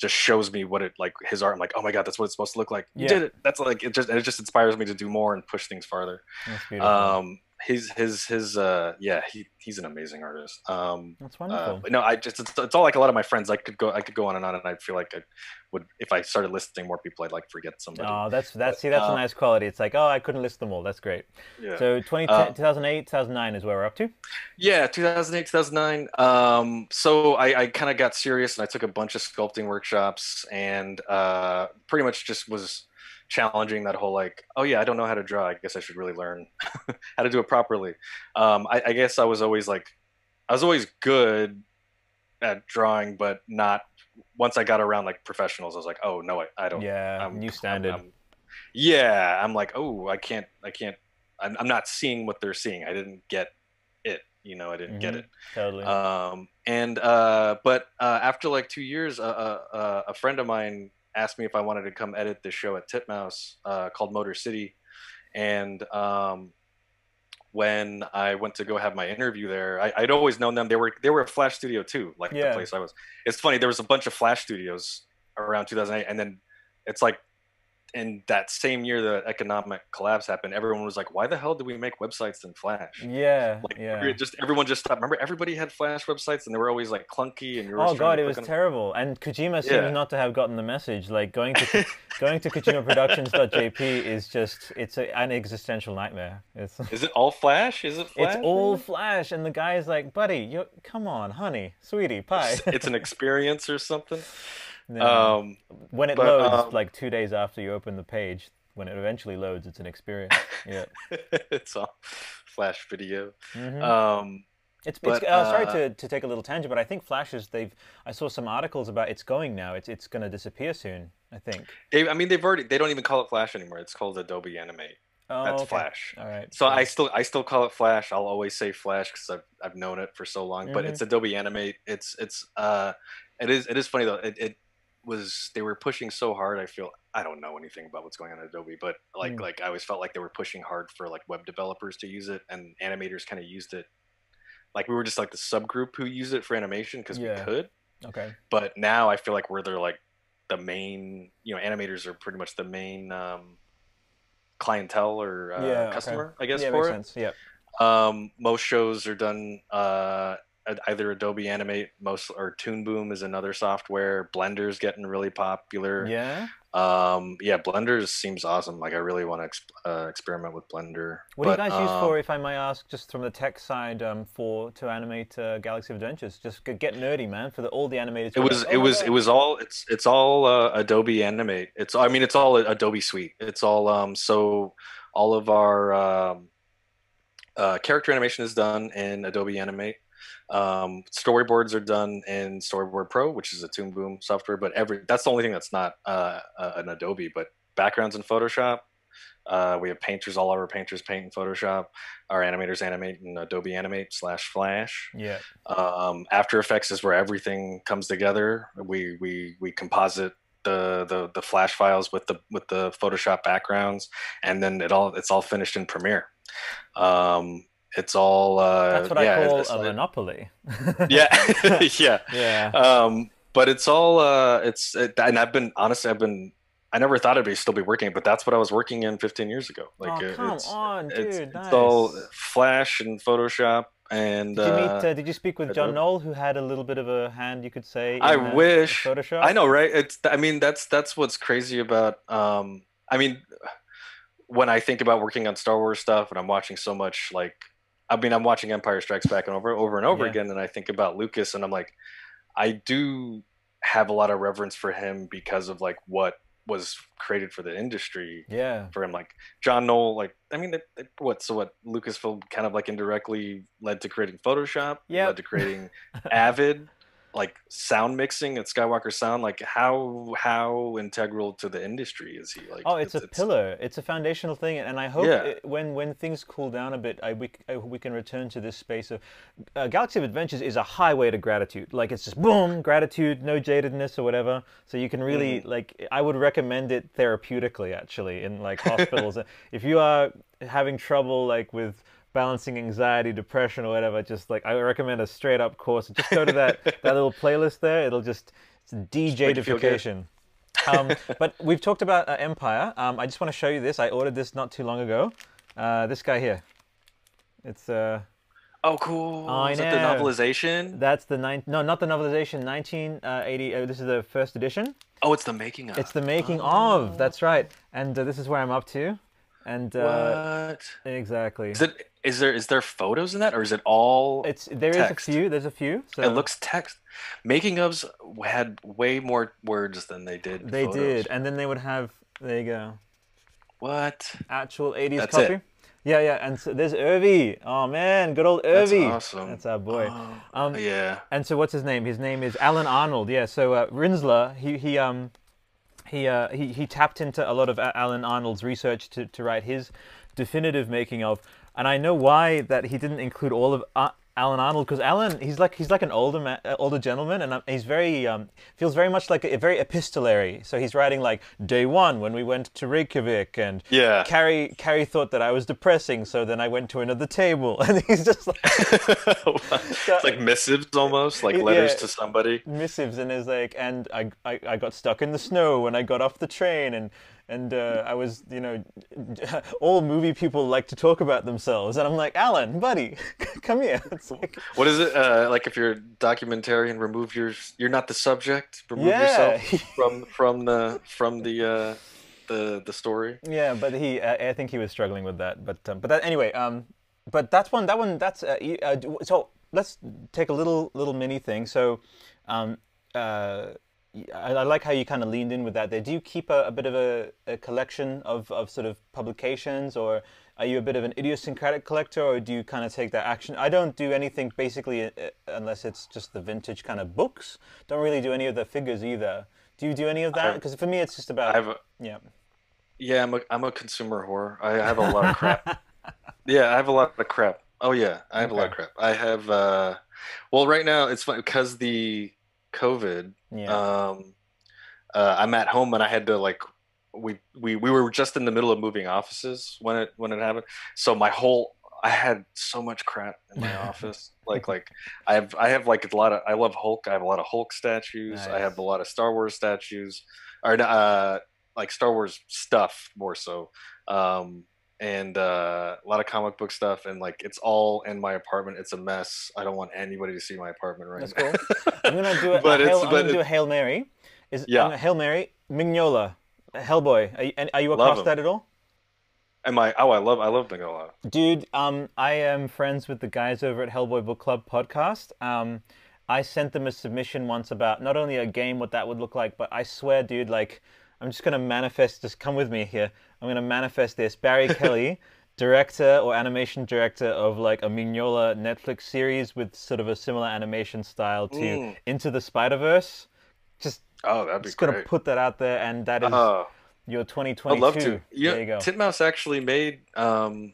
S2: just shows me what it like his art. I'm like, oh my god, that's what it's supposed to look like. You
S1: Yeah.
S2: did it. That's like it just it just inspires me to do more and push things farther. Um, his his his uh yeah he he's an amazing artist. Um,
S1: that's
S2: uh,
S1: wonderful.
S2: but no, I just it's, it's all like a lot of my friends. I could go I could go on and on, and I feel like I would if I started listing more people, I'd like forget somebody.
S1: Oh, that's that's see, that's a
S2: uh,
S1: nice quality. It's like, oh, I couldn't list them all. That's great.
S2: yeah.
S1: So 20,
S2: Uh,
S1: 2008, 2009 is where we're up to.
S2: Yeah, 2008, 2009. Um, so I, I kind of got serious and I took a bunch of sculpting workshops and uh, pretty much just was challenging that whole like, oh yeah, I don't know how to draw. I guess I should really learn how to do it properly. Um, I, I guess I was always like, I was always good at drawing, but not. Once I got around like professionals, I was like, oh no, I, I don't.
S1: Yeah,
S2: I'm-
S1: new
S2: I'm-
S1: standard.
S2: I'm- yeah, I'm like, oh, I can't, I can't. I'm, I'm not seeing what they're seeing. I didn't get it. You know, I didn't get
S1: Mhm.
S2: it.
S1: totally.
S2: Um, and uh, but uh, after like two years, uh, uh, uh, a friend of mine asked me if I wanted to come edit this show at Titmouse uh, called Motor City, and um, when I went to go have my interview there, I, I'd always known them. They were they were a Flash studio too, like
S1: Yeah.
S2: the place I was. It's funny. There was a bunch of Flash studios around 2008, and then it's like in that same year the economic collapse happened. Everyone was like, "Why the hell did we make websites in Flash?"
S1: yeah,
S2: Like
S1: yeah.
S2: just everyone just stopped. Remember, everybody had Flash websites, and they were always like clunky. And
S1: Oh god, it was
S2: on-
S1: terrible. And Kojima seems
S2: Yeah.
S1: not to have gotten the message. Like going to going to KojimaProductions.jp is just it's a, an existential nightmare. It's
S2: Is it all Flash? Is it Flash?
S1: it's all Flash, and the guy's like, "Buddy, you come on, honey, sweetie, pie."
S2: it's an experience or something.
S1: Yeah.
S2: Um,
S1: when it
S2: but,
S1: loads,
S2: um,
S1: like two days after you open the page, when it eventually loads, it's an experience. Yeah.
S2: it's all Flash video.
S1: Mhm.
S2: Um,
S1: It's,
S2: But,
S1: it's uh, sorry
S2: uh,
S1: to, to take a little tangent, but I think Flash is they've. I saw some articles about it's going now. It's it's going to disappear soon. I think.
S2: they, I mean, they've already. They don't even call it Flash anymore. It's called Adobe Animate.
S1: Oh,
S2: That's
S1: okay.
S2: Flash.
S1: All right.
S2: So
S1: cool.
S2: I still I still call it Flash. I'll always say Flash because I've I've known it for so long. But
S1: Mhm.
S2: it's Adobe Animate. It's it's uh, it is it is funny though. It, it was they were pushing so hard. I feel I don't know anything about what's going on at Adobe, but like
S1: Mm.
S2: like I always felt like they were pushing hard for like web developers to use it, and animators kind of used it. Like we were just like the subgroup who used it for animation because
S1: Yeah.
S2: we could.
S1: Okay.
S2: But now I feel like we're they're like the main. You know, animators are pretty much the main. um clientele or uh,
S1: Yeah, okay.
S2: customer i guess
S1: yeah,
S2: for
S1: makes
S2: it
S1: sense. Yeah.
S2: um, most shows are done uh, either Adobe Animate, most or Toon Boom is another software. Blender's getting really popular.
S1: Yeah.
S2: Um, yeah, Blender seems awesome. Like I really want to exp- uh, experiment with Blender.
S1: What do you
S2: But,
S1: guys use
S2: um,
S1: for, if I may ask, just from the tech side, um, for to animate uh, Galaxy of Adventures? Just g- get nerdy, man. For the, all the animators.
S2: It was
S1: like,
S2: it
S1: "Oh
S2: was
S1: God."
S2: it was all it's it's all uh, Adobe Animate. It's I mean it's all Adobe Suite. It's all um so all of our um, uh, character animation is done in Adobe Animate. Um, storyboards are done in Storyboard Pro, which is a Toon Boom software. But every that's the only thing that's not uh, uh, an Adobe. But backgrounds in Photoshop. Uh, we have painters. All our painters paint in Photoshop. Our animators animate in Adobe Animate slash Flash
S1: Yeah.
S2: um, after effects is where everything comes together we we we composite the, the the flash files with the with the photoshop backgrounds and then it all it's all finished in premiere um it's all uh
S1: That's what
S2: yeah,
S1: I call a
S2: like-
S1: monopoly.
S2: yeah yeah
S1: yeah.
S2: um but it's all uh it's it, and i've been honestly i've been i never thought i'd be still be working but that's what i was working in 15 years ago like
S1: oh come
S2: it's,
S1: on, dude!
S2: it's,
S1: nice.
S2: it's all flash and photoshop and
S1: Did you meet?
S2: uh,
S1: Uh, did you speak with John. Knoll, who had a little bit of a hand, you could say?
S2: I wish.
S1: Photoshop.
S2: I know, right? It's. I mean, that's that's what's crazy about. Um, I mean, when I think about working on Star Wars stuff, and I'm watching so much, like, I mean, I'm watching Empire Strikes Back and over, over and over
S1: Yeah.
S2: again, and I think about Lucas, and I'm like, I do have a lot of reverence for him because of like what was created for the industry
S1: Yeah.
S2: for him like john knoll like i mean it, it- what so what lucasfilm kind of like indirectly led to creating photoshop
S1: yeah,
S2: led to creating avid like sound mixing at skywalker sound like how how integral to the industry is he like
S1: Oh, it's, a pillar. It's a foundational thing, and I hope
S2: Yeah.
S1: it, when when things cool down a bit, I, we, I, we can return to this space of uh, Galaxy of Adventures is a highway to gratitude. Like it's just boom, gratitude, no jadedness or whatever. So you can really
S2: Mm-hmm.
S1: like. I would recommend it therapeutically, actually, in like hospitals. if you are having trouble like with balancing anxiety, depression, or whatever, just like I recommend a straight up course. Just go to that that little playlist there. It'll just it's
S2: make you feel good.
S1: DJ-dification. um, but we've talked about uh, Empire. Um, I just want to show you this. I ordered this not too long ago. Uh, this guy here. It's uh,
S2: oh cool
S1: I
S2: is that the novelization
S1: that's the nine. No, not the novelization. 1980. Uh, this is the first edition.
S2: oh it's the making of
S1: It's the making
S2: Oh.
S1: of. That's right. And uh, this is where I'm up to. And uh,
S2: what
S1: exactly.
S2: is it is there is there photos in that or is it all
S1: It's there is
S2: text?
S1: a few. There's a few. So
S2: it looks text making ofs had way more words than they did
S1: They
S2: photos.
S1: did, and then they would have. There you go.
S2: what
S1: Actual 80s
S2: That's
S1: copy.
S2: it.
S1: Yeah, yeah, and so there's Irvy. Oh man, good old
S2: Irvy.
S1: That's
S2: awesome.
S1: That's our boy.
S2: Oh,
S1: Um,
S2: yeah
S1: And so what's his name? His name is Alan Arnold. Yeah. So uh, Rinzler, he he um he uh he, he tapped into a lot of Alan Arnold's research to to write his definitive making of. And I know why that he didn't include all of uh, Alan Arnold because Alan he's like he's like an older man, uh, older gentleman, and um, he's very um feels very much like a, very epistolary. So he's writing like day one when we went to Reykjavik and.
S2: yeah
S1: Carrie, Carrie thought that I was depressing, so then I went to another table, and he's just like,
S2: it's like missives almost like
S1: Yeah.
S2: letters to somebody
S1: missives and is like and I, I I got stuck in the snow when I got off the train and and uh, I was you know all movie people like to talk about themselves. And I'm like Alan buddy come here. Like
S2: what is it uh like if you're a documentarian remove your you're not the subject? Remove
S1: Yeah.
S2: yourself from from the from the uh the the story?
S1: Yeah but he I, I think he was struggling with that but um, but that anyway um but that's one that one that's uh, uh, so let's take a little little mini thing. So um uh I, I like how you kind of leaned in with that there. Do you keep a, a bit of a, a collection of, of sort of publications, or are you a bit of an idiosyncratic collector, or do you kind of take that action? I don't do anything basically uh, unless it's just the vintage kind of books. Don't really do any of the figures either. Do you do any of that? Because for me, it's just about
S2: i have a
S1: yeah.
S2: yeah i'm a, I'm a consumer whore i have a lot of crap yeah i have a lot of crap oh yeah i have a lot of crap i have uh well right now it's fun because the covid
S1: Yeah.
S2: um uh, i'm at home and i had to like we, we we were just in the middle of moving offices when it when it happened. So my whole i had so much crap in my office. Like like i have i have like a lot of i love hulk. I have a lot of hulk statues. I have a lot of star wars statues. Or uh like star wars stuff more so. Um and uh, a lot of comic book stuff and like it's all in my apartment it's a mess i don't want anybody to see my apartment right
S1: That's
S2: now
S1: cool. I'm gonna do a,
S2: But
S1: a
S2: it's-
S1: hail, I'm gonna do a hail mary. Is
S2: Yeah.
S1: I'm hail mary Mignola, Hellboy. Are you, are you across that at all?
S2: am i oh i love i love Mignola.
S1: Dude, um, I am friends with the guys over at Hellboy Book Club podcast. Um, I sent them a submission once about not only a game, what that would look like, but I swear, dude, like, I'm just gonna manifest. Just come with me here. I'm gonna manifest this. Barry Kelly, director or animation director of like a Mignola Netflix series with sort of a similar animation style to
S2: Mm.
S1: Into the Spider Verse. Just,
S2: oh that'd be
S1: just gonna put that out there, and that is
S2: Oh,
S1: your 2022.
S2: I'd love to. Yeah,
S1: there you go.
S2: Titmouse actually made um,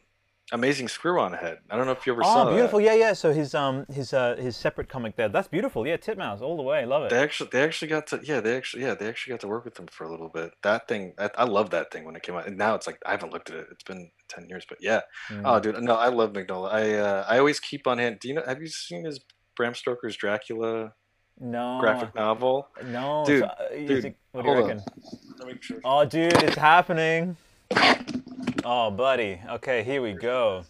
S2: Amazing Screw on Head. I don't know if you ever saw
S1: Oh,
S2: that.
S1: beautiful! Yeah, yeah. So his um his uh his separate comic there. That's beautiful. Yeah, Titmouse all the way. Love it.
S2: They actually, they actually got to, yeah, they actually, yeah, they actually got to work with them for a little bit. That thing, I, I love that thing when it came out. And now it's like I haven't looked at it. It's been ten years, but yeah.
S1: Mm.
S2: Oh, dude, no, I love Mignola. I, uh, I always keep on hand. Do you know? Have you seen his Bram Stoker's Dracula
S1: no,
S2: graphic novel?
S1: no,
S2: Dude,
S1: so, uh,
S2: dude,
S1: it- what do you reckon?
S2: Let me show you.
S1: Oh, dude, it's happening. Oh, buddy. Okay, here we go.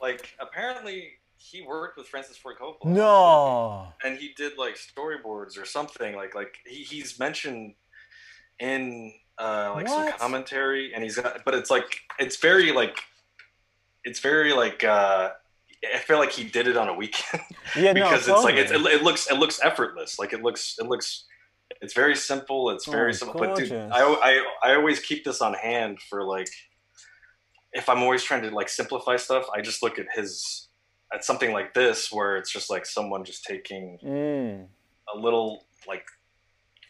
S2: Like, apparently, he worked with Francis Ford Coppola.
S1: No.
S2: and he did like storyboards or something like like he, he's mentioned in uh like some commentary and he's got but it's like it's very like it's very like uh I feel like he did it on a weekend.
S1: Yeah, no,
S2: because it's like it's, it, it looks it looks effortless. Like it looks it looks it's very simple. It's very
S1: Oh,
S2: simple. But dude. I, I I always keep this on hand for like if I'm always trying to like simplify stuff. I just look at his at something like this where it's just like someone just taking
S1: Mm.
S2: a little like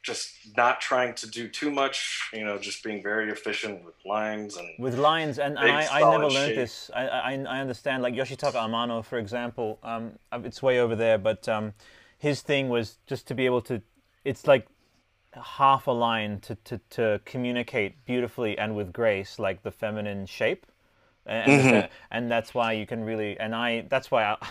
S2: just not trying to do too much. You know, just being very efficient with lines and
S1: with lines and, and I, I never learned
S2: shape.
S1: this I, I, I understand like yoshitaka amano for example um, uh, it's way over there but um, his thing was just to be able to it's like half a line to, to, to communicate beautifully and with grace like the feminine shape and, and,
S2: Mm-hmm.
S1: and that's why you can really and i that's why i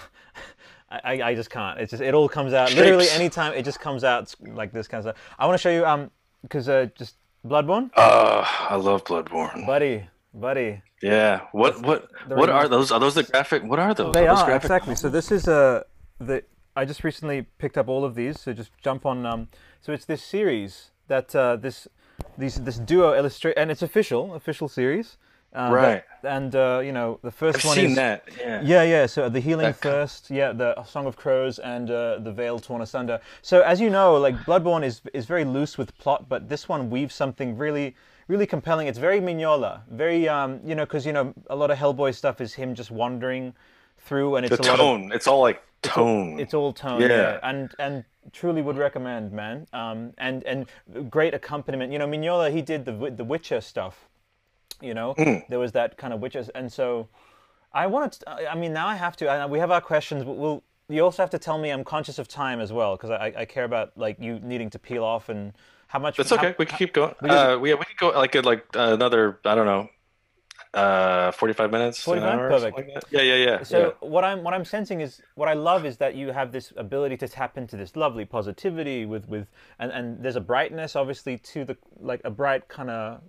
S1: I, I just can't. It's just it all comes out literally
S2: Shapes.
S1: anytime. It just comes out like this kind of stuff. I want to show you um because uh, just Bloodborne,
S2: uh, I love Bloodborne.
S1: buddy, buddy.
S2: Yeah. What what what are those? Are those the graphic? What are those?
S1: They
S2: those
S1: are
S2: graphic?
S1: exactly. So this is a the I just recently picked up all of these. So just jump on. Um, so it's this series that uh, this these this duo illustrate and it's official official series. Uh, that-
S2: Right.
S1: and uh, you know the 1st
S2: I've
S1: one
S2: seen
S1: is
S2: that. Yeah.
S1: yeah, yeah. So the Healing
S2: That
S1: Thirst, yeah, the Song of Crows, and uh, the Veil Torn Asunder. So as you know, like Bloodborne is is very loose with plot, but this one weaves something really, really compelling. It's very Mignola, very um, you know, because you know a lot of Hellboy stuff is him just wandering through, and it's
S2: The
S1: a lot of
S2: tone. It's all like tone.
S1: it's all tone, yeah.
S2: Yeah.
S1: And and truly would recommend, man. Um, and and great accompaniment. You know, Mignola he did the the Witcher stuff. You know,
S2: Mm.
S1: there was that kind of witches, and so I wanted. To, I mean, now I have to. I, we have our questions, but we'll. You also have to tell me I'm conscious of time as well, because I, I care about like you needing to peel off and how much.
S2: That's
S1: how-
S2: okay. We can keep going.
S1: we
S2: Uh, we, yeah, we can go like like uh, another. I don't know. Uh, forty-five minutes. an
S1: 45?
S2: hour
S1: Perfect.
S2: like. Yeah, yeah, yeah.
S1: So what I'm what I'm sensing is what I love is that you have this ability to tap into this lovely positivity with with and, and there's a brightness obviously to the like a bright kind of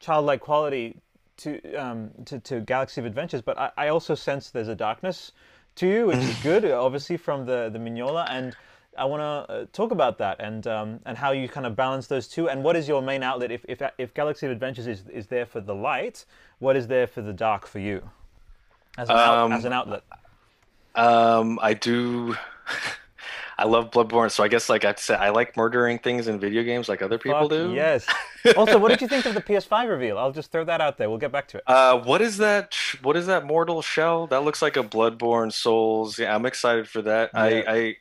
S1: childlike quality to um to, to Galaxy of Adventures, but I, I also sense there's a darkness to you, which is good, obviously from the the Mignola and. I want to uh, talk about that and um, and how you kind of balance those two, and what is your main outlet? If if, if Galaxy of Adventures is, is there for the light, what is there for the dark for you, as an, out,
S2: Um,
S1: as an outlet?
S2: Um, I do. I love Bloodborne, so I guess like I say I like murdering things in video games like other people
S1: Fuck
S2: do.
S1: Yes. also, what did you think of the PS5 reveal? I'll just throw that out there. We'll get back to it.
S2: Uh, what is that? What is that mortal shell? That looks like a Bloodborne Souls. Yeah, I'm excited for that.
S1: Yeah.
S2: I, I,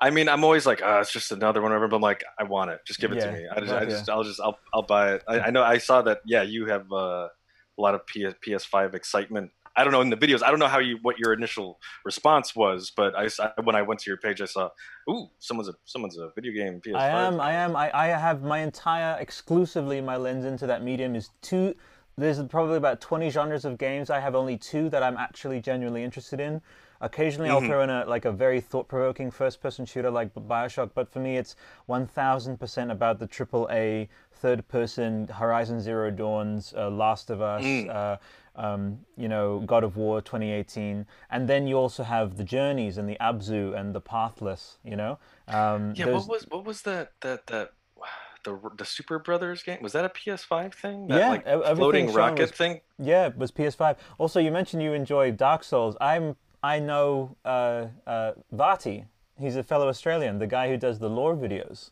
S2: I mean, I'm always like, oh, it's just another one, whatever. But I'm like, I want it. Just give it
S1: Yeah,
S2: to me. I just,
S1: right,
S2: I just, I'll just, I'll, I'll buy it. I, I know. I saw that. Yeah, you have uh, a lot of PS, PS5 excitement. I don't know in the videos. I don't know how you what your initial response was, but I when I went to your page, I saw, ooh, someone's a someone's a video game PS5.
S1: I am. I am. I, I have my entire exclusively my lens into that medium is two. There's probably about 20 genres of games. I have only two that I'm actually genuinely interested in. Occasionally, I'll mm-hmm. throw in a like a very thought-provoking first-person shooter like Bioshock, but for me, it's 1,000% about the AAA third-person Horizon Zero Dawn's, uh, Last of Us, uh, um, you know, God of War 2018, and then you also have the Journeys and the Abzu and the Pathless. You know, um,
S2: Yeah,
S1: those-
S2: what was what was that that that the the Super Brothers game? Was that a PS5 thing? That
S1: Yeah,
S2: like floating rocket
S1: was-
S2: thing.
S1: Yeah, it was PS5. Also, you mentioned you enjoy Dark Souls. I'm I know uh, uh, Vaati. He's a fellow Australian, the guy who does the lore videos.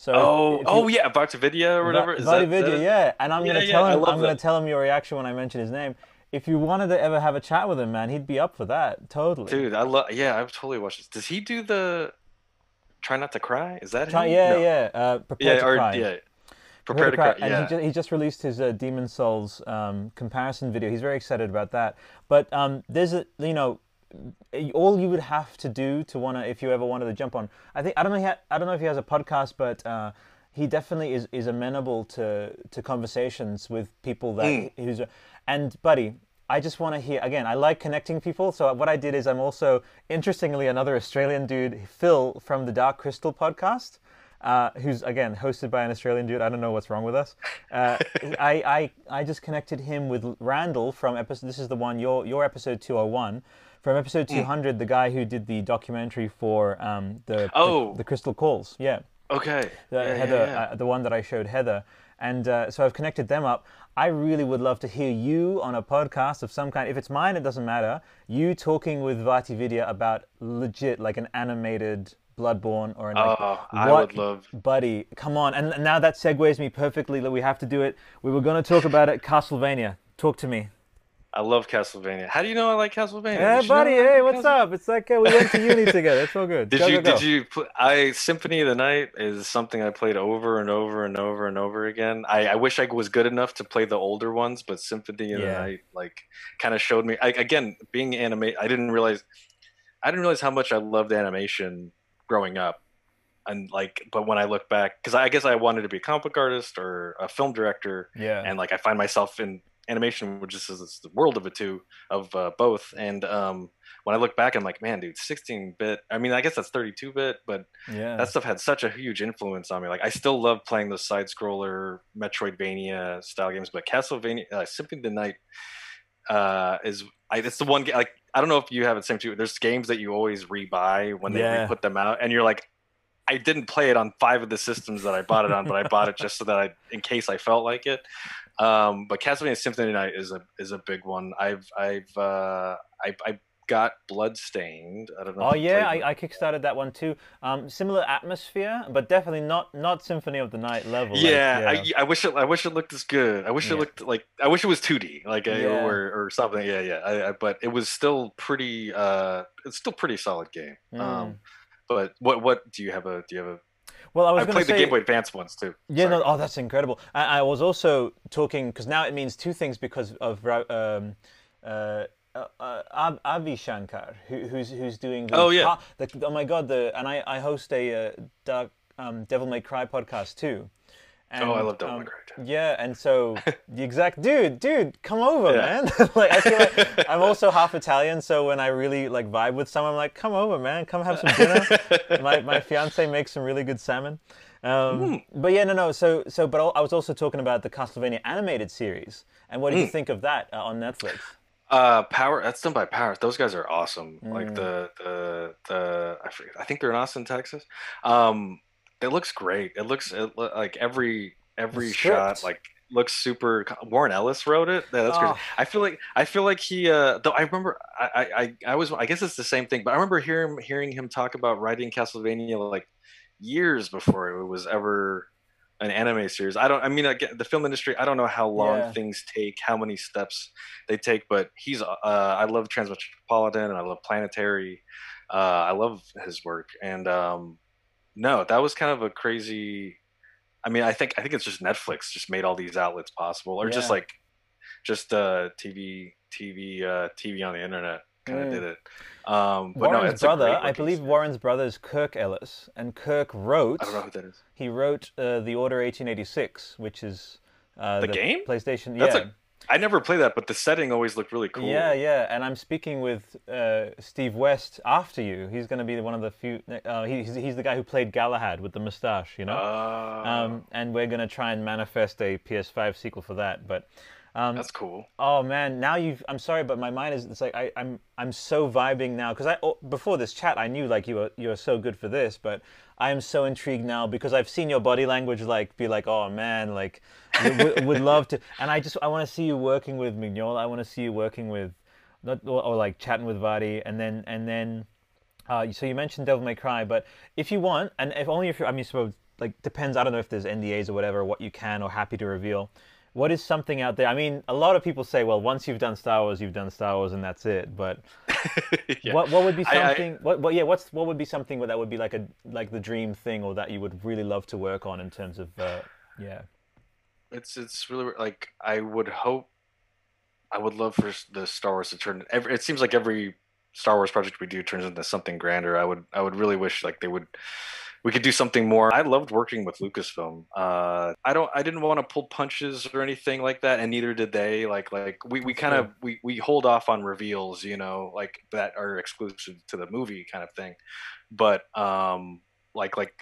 S1: So
S2: Oh,
S1: you-
S2: oh yeah, VaatiVidya or whatever. Is that- Vaati that
S1: yeah. And I'm
S2: Yeah,
S1: gonna
S2: yeah,
S1: tell him. I'm gonna tell him your reaction when I mention his name. If you wanted to ever have a chat with him, man, he'd be up for that. Totally.
S2: Dude, I love. Yeah, I've totally watched this. Does he do the Try Not to Cry? Is that
S1: Try-
S2: him?
S1: yeah,
S2: No.
S1: yeah. Uh, prepare
S2: Yeah,
S1: to
S2: or
S1: cry.
S2: yeah. Prepare to Cry.
S1: And
S2: Yeah.
S1: he, ju- he just released his uh, Demon Souls um, comparison video. He's very excited about that. But um, there's a, you know, all you would have to do to wanna, if you ever wanted to jump on. I think I don't know. He ha- I don't know if he has a podcast, but uh, he definitely is is amenable to to conversations with people that
S2: Mm.
S1: who's. And buddy, I just want to hear again. I like connecting people. So what I did is I'm also interestingly another Australian dude, Phil from the Dark Crystal podcast uh, who's again hosted by an Australian dude. I don't know what's wrong with us. Uh, I, I I just connected him with Randall from episode. This is the one your your episode two hundred one. From episode
S2: Hmm.
S1: two hundred, the guy who did the documentary for um, the,
S2: Oh.
S1: the the Crystal Calls. Yeah,
S2: Okay.
S1: the
S2: Yeah, yeah,
S1: Heather,
S2: yeah.
S1: Uh, the one that I showed Heather, and uh, so I've connected them up. I really would love to hear you on a podcast of some kind. If it's mine, it doesn't matter. You talking with VaatiVidya about legit, like an animated Bloodborne or an, like,
S2: Oh, I would love.
S1: buddy, come on. And now that segues me perfectly. that We have to do it. We were going to talk about it. Castlevania. Talk to me.
S2: I love Castlevania. How do you know I like Castlevania?
S1: Yeah,
S2: Did
S1: buddy. Hey, what's up? It's like uh, we went to uni together. It's all good.
S2: Did
S1: Go,
S2: you
S1: go, go.
S2: did you pl- I Symphony of the Night is something I played over and over and over and over again. I, I wish I was good enough to play the older ones, but Symphony of the Night like kind of showed me I, again being anime I didn't realize I didn't realize how much I loved animation growing up. And like but when I look back cuz I guess I wanted to be a comic book artist or a film director
S1: Yeah.
S2: and like I find myself in animation, which is, is the world of it too, of uh, both. And um, when I look back, I'm like, man, dude, 16 bit. I mean, I guess that's 32 bit, but
S1: yeah.
S2: that stuff had such a huge influence on me. Like, I still love playing those side scroller Metroidvania style games, but Castlevania, uh, Symphony of the Night uh, is. I, it's the one game. Like, I don't know if you have it same too. There's games that you always rebuy when they
S1: Yeah.
S2: re-put them out, and you're like, I didn't play it on five of the systems that I bought it on, but I bought it just so that I, in case I felt like it. Um, but Castlevania Symphony of the Night is a is a big one. I've I've uh, I I got Bloodstained. I don't know.
S1: Oh yeah, I, I kickstarted that one too. Um, similar atmosphere, but definitely not not Symphony of the Night level. like,
S2: Yeah, I, I wish it. I wish it looked as good. I wish
S1: Yeah.
S2: it looked like. I wish it was 2D, like uh,
S1: Yeah.
S2: or or something. Yeah, yeah. But it was still pretty. Uh, it's still pretty solid game.
S1: Mm.
S2: Um, but what what do you have a do you have a?
S1: Well, I was
S2: I
S1: going to
S2: played
S1: say
S2: the Game Boy Advance ones too.
S1: Yeah,
S2: Sorry.
S1: no, oh, that's incredible. I, I was also talking because now it means two things because of Ra- um, uh, uh, uh, Ab- Adi Shankar, who, who's who's doing. The,
S2: Oh, yeah.
S1: the, oh my God! The and I, I host a uh, dark, um, Devil May Cry podcast too. And,
S2: Oh, I love Devil May
S1: um,
S2: Cry.
S1: Yeah, and so the exact dude, dude, come over,
S2: Yeah.
S1: man. like I feel like I'm also half Italian, so when I really like vibe with someone, I'm like, come over, man, come have some dinner. my my fiance makes some really good salmon. Um, But yeah, no, no. So so, but I was also talking about the Castlevania animated series, and what did you think of that uh, on Netflix?
S2: Uh, Power. That's done by Power. Those guys are awesome.
S1: Mm.
S2: Like the the the. I forget. I think they're in Austin, Texas. Um, it looks great. It looks it, lo- like every every shot like looks super. Warren Ellis wrote it. Yeah, that's
S1: Oh.
S2: great. I feel like I feel like he. Uh, though I remember I, I I I was I guess it's the same thing, but I remember hearing hearing him talk about writing Castlevania like years before it was ever an anime series. I don't. I mean, again, the film industry. I don't know how long
S1: Yeah.
S2: things take, how many steps they take, but he's. Uh, I love Transmetropolitan and I love Planetary. Uh, I love his work, and um, no, that was kind of a crazy. I mean, I think I think it's just Netflix just made all these outlets possible, or just like, just uh, TV, TV, uh, TV on the internet kind of
S1: Mm.
S2: did it. Um, but no,
S1: Warren's
S2: it's
S1: brother, I believe. Warren's brother is Kirk Ellis, and Kirk wrote.
S2: I don't know who that is.
S1: He wrote uh, the Order 1886, which is uh,
S2: The game?
S1: PlayStation.
S2: That's
S1: yeah.
S2: a- I never played that, but the setting always looked really cool.
S1: Yeah, yeah, and I'm speaking with uh, Steve West after you. He's going to be one of the few. Uh, he's, he's the guy who played Galahad with the mustache, you know.
S2: Uh,
S1: um, and we're going to try and manifest a PS5 sequel for that. But um,
S2: that's cool.
S1: oh man, now you've. I'm sorry, but my mind is. It's like I, I'm. I'm so vibing now because I oh, before this chat I knew like you were you were so good for this, but I am so intrigued now because I've seen your body language like be like oh man like would, would- love to and I just I want to see you working with Mignola. I want to see you working with not or, or like chatting with Vaati and then and then uh, so you mentioned Devil May Cry, but if you want, and if only if you're, I mean, suppose like depends. I don't know if there's NDAs or whatever, what you can or happy to reveal. What is something out there? I mean, a lot of people say, well, once you've done Star Wars, you've done Star Wars, and that's it. But
S2: Yeah.
S1: what what would be
S2: I- I-
S1: something? what, what yeah? What's what would be something that would be like a like the dream thing, or that you would really love to work on in terms of uh, yeah.
S2: It's it's really like I would hope. I would love for the Star Wars to turn. Every, it seems like every Star Wars project we do turns into something grander. I would I would really wish like they would. We could do something more. I loved working with Lucasfilm. Uh, I don't. I didn't want to pull punches or anything like that, and neither did they. Like like we, we kind of we, we hold off on reveals, you know, like that are exclusive to the movie kind of thing. But um, like like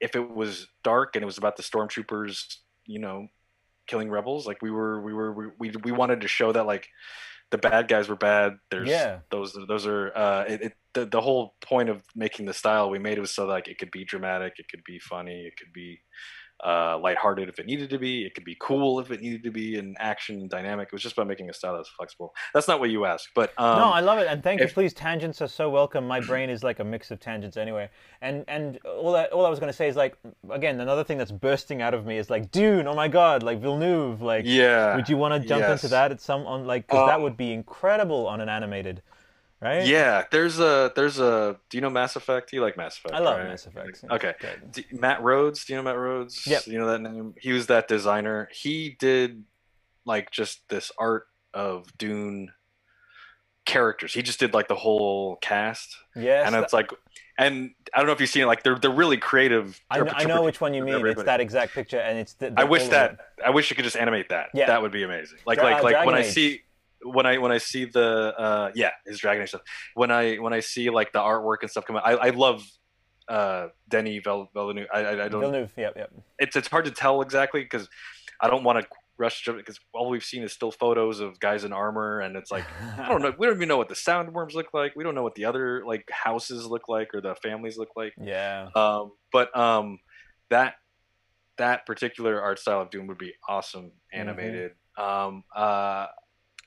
S2: if it was dark and it was about the stormtroopers, you know, killing rebels, like we were we were we we, we wanted to show that like the bad guys were bad. There's
S1: Yeah.
S2: those those are uh it, it the, the whole point of making the style we made it was so like it could be dramatic, it could be funny, it could be uh, lighthearted if it needed to be. It could be cool if it needed to be, and action and dynamic. It was just about making a style that's flexible. That's not what you asked, but um,
S1: no, I love it, and thank
S2: if-
S1: you. Please, tangents are so welcome. My brain is like a mix of tangents anyway, and and all that all I was gonna say is like again another thing that's bursting out of me is like Dune. Oh my God, like Villeneuve, like
S2: yeah.
S1: Would you want to jump
S2: yes.
S1: into that at some on like because that
S2: Um,
S1: would be incredible on an animated, right?
S2: Yeah, there's a there's a. Do you know Mass Effect? You like Mass Effect?
S1: I love
S2: right?
S1: Mass Effect.
S2: Okay.
S1: Great.
S2: D- Matt Rhodes, do you know Matt Rhodes?
S1: Yep.
S2: You know that name? He was that designer. He did like just this art of Dune characters. He just did like the whole cast,
S1: Yes,
S2: and it's like, and I don't know if you've seen it. Like they're they're really creative.
S1: I know, I know which one you mean. It's that exact picture, and it's. The, the-
S2: I wish that. I wish you could just animate that.
S1: Yeah.
S2: That would be amazing. Like
S1: Dra-
S2: like like when
S1: Dragon
S2: I see when I when I see the uh yeah his Dragon Age stuff. When I when I see like the artwork and stuff come out, I I love uh Denny Vel- Villeneuve. I I, I don't.
S1: Villeneuve. Yep, yep.
S2: It's it's hard to tell exactly because I don't want to rush because all we've seen is still photos of guys in armor and it's like I don't know. We don't even know what the sandworms look like. We don't know what the other like houses look like or the families look like.
S1: Yeah.
S2: Um, but um, that that particular art style of Dune would be awesome animated. Um, uh,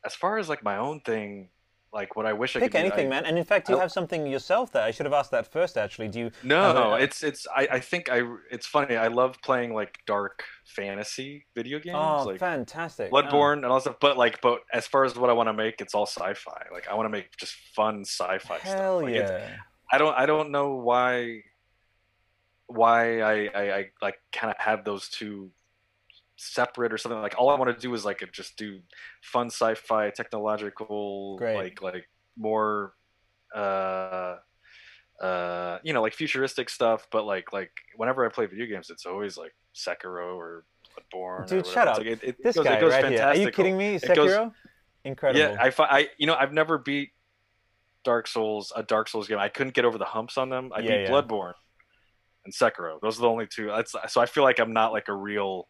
S2: as far as like my own thing, like what I wish I
S1: Pick
S2: could do,
S1: anything,
S2: I-
S1: man. And in fact, you
S2: I-
S1: have something yourself there. I should have asked that first. Actually, do you?
S2: No, no, it's it's. I, I think I. It's funny. I love playing like dark fantasy video games,
S1: Oh,
S2: like
S1: fantastic!
S2: Bloodborne and all that stuff. But like, but as far as what I want to make, it's all sci-fi. Like I want to make just fun sci-fi
S1: Oh,
S2: stuff.
S1: hell
S2: Like,
S1: yeah!
S2: I don't I don't know why why I I, I like kind of have those two separate or something like all I want to do is like just do fun sci-fi technological
S1: Great.
S2: like like more uh uh you know like futuristic stuff but like like whenever I play video games it's always like Sekiro or Bloodborne or
S1: Dude, shut up.
S2: like, it, it
S1: This
S2: goes,
S1: guy
S2: it goes
S1: right here. Are you kidding me?
S2: It goes-
S1: Sekiro. Incredible.
S2: Yeah, I, I, you know, I've never beat Dark Souls, a Dark Souls game. I couldn't get over the humps on them. I
S1: Yeah,
S2: beat
S1: yeah.
S2: Bloodborne and Sekiro. Those are the only two. That's so I feel like I'm not like a real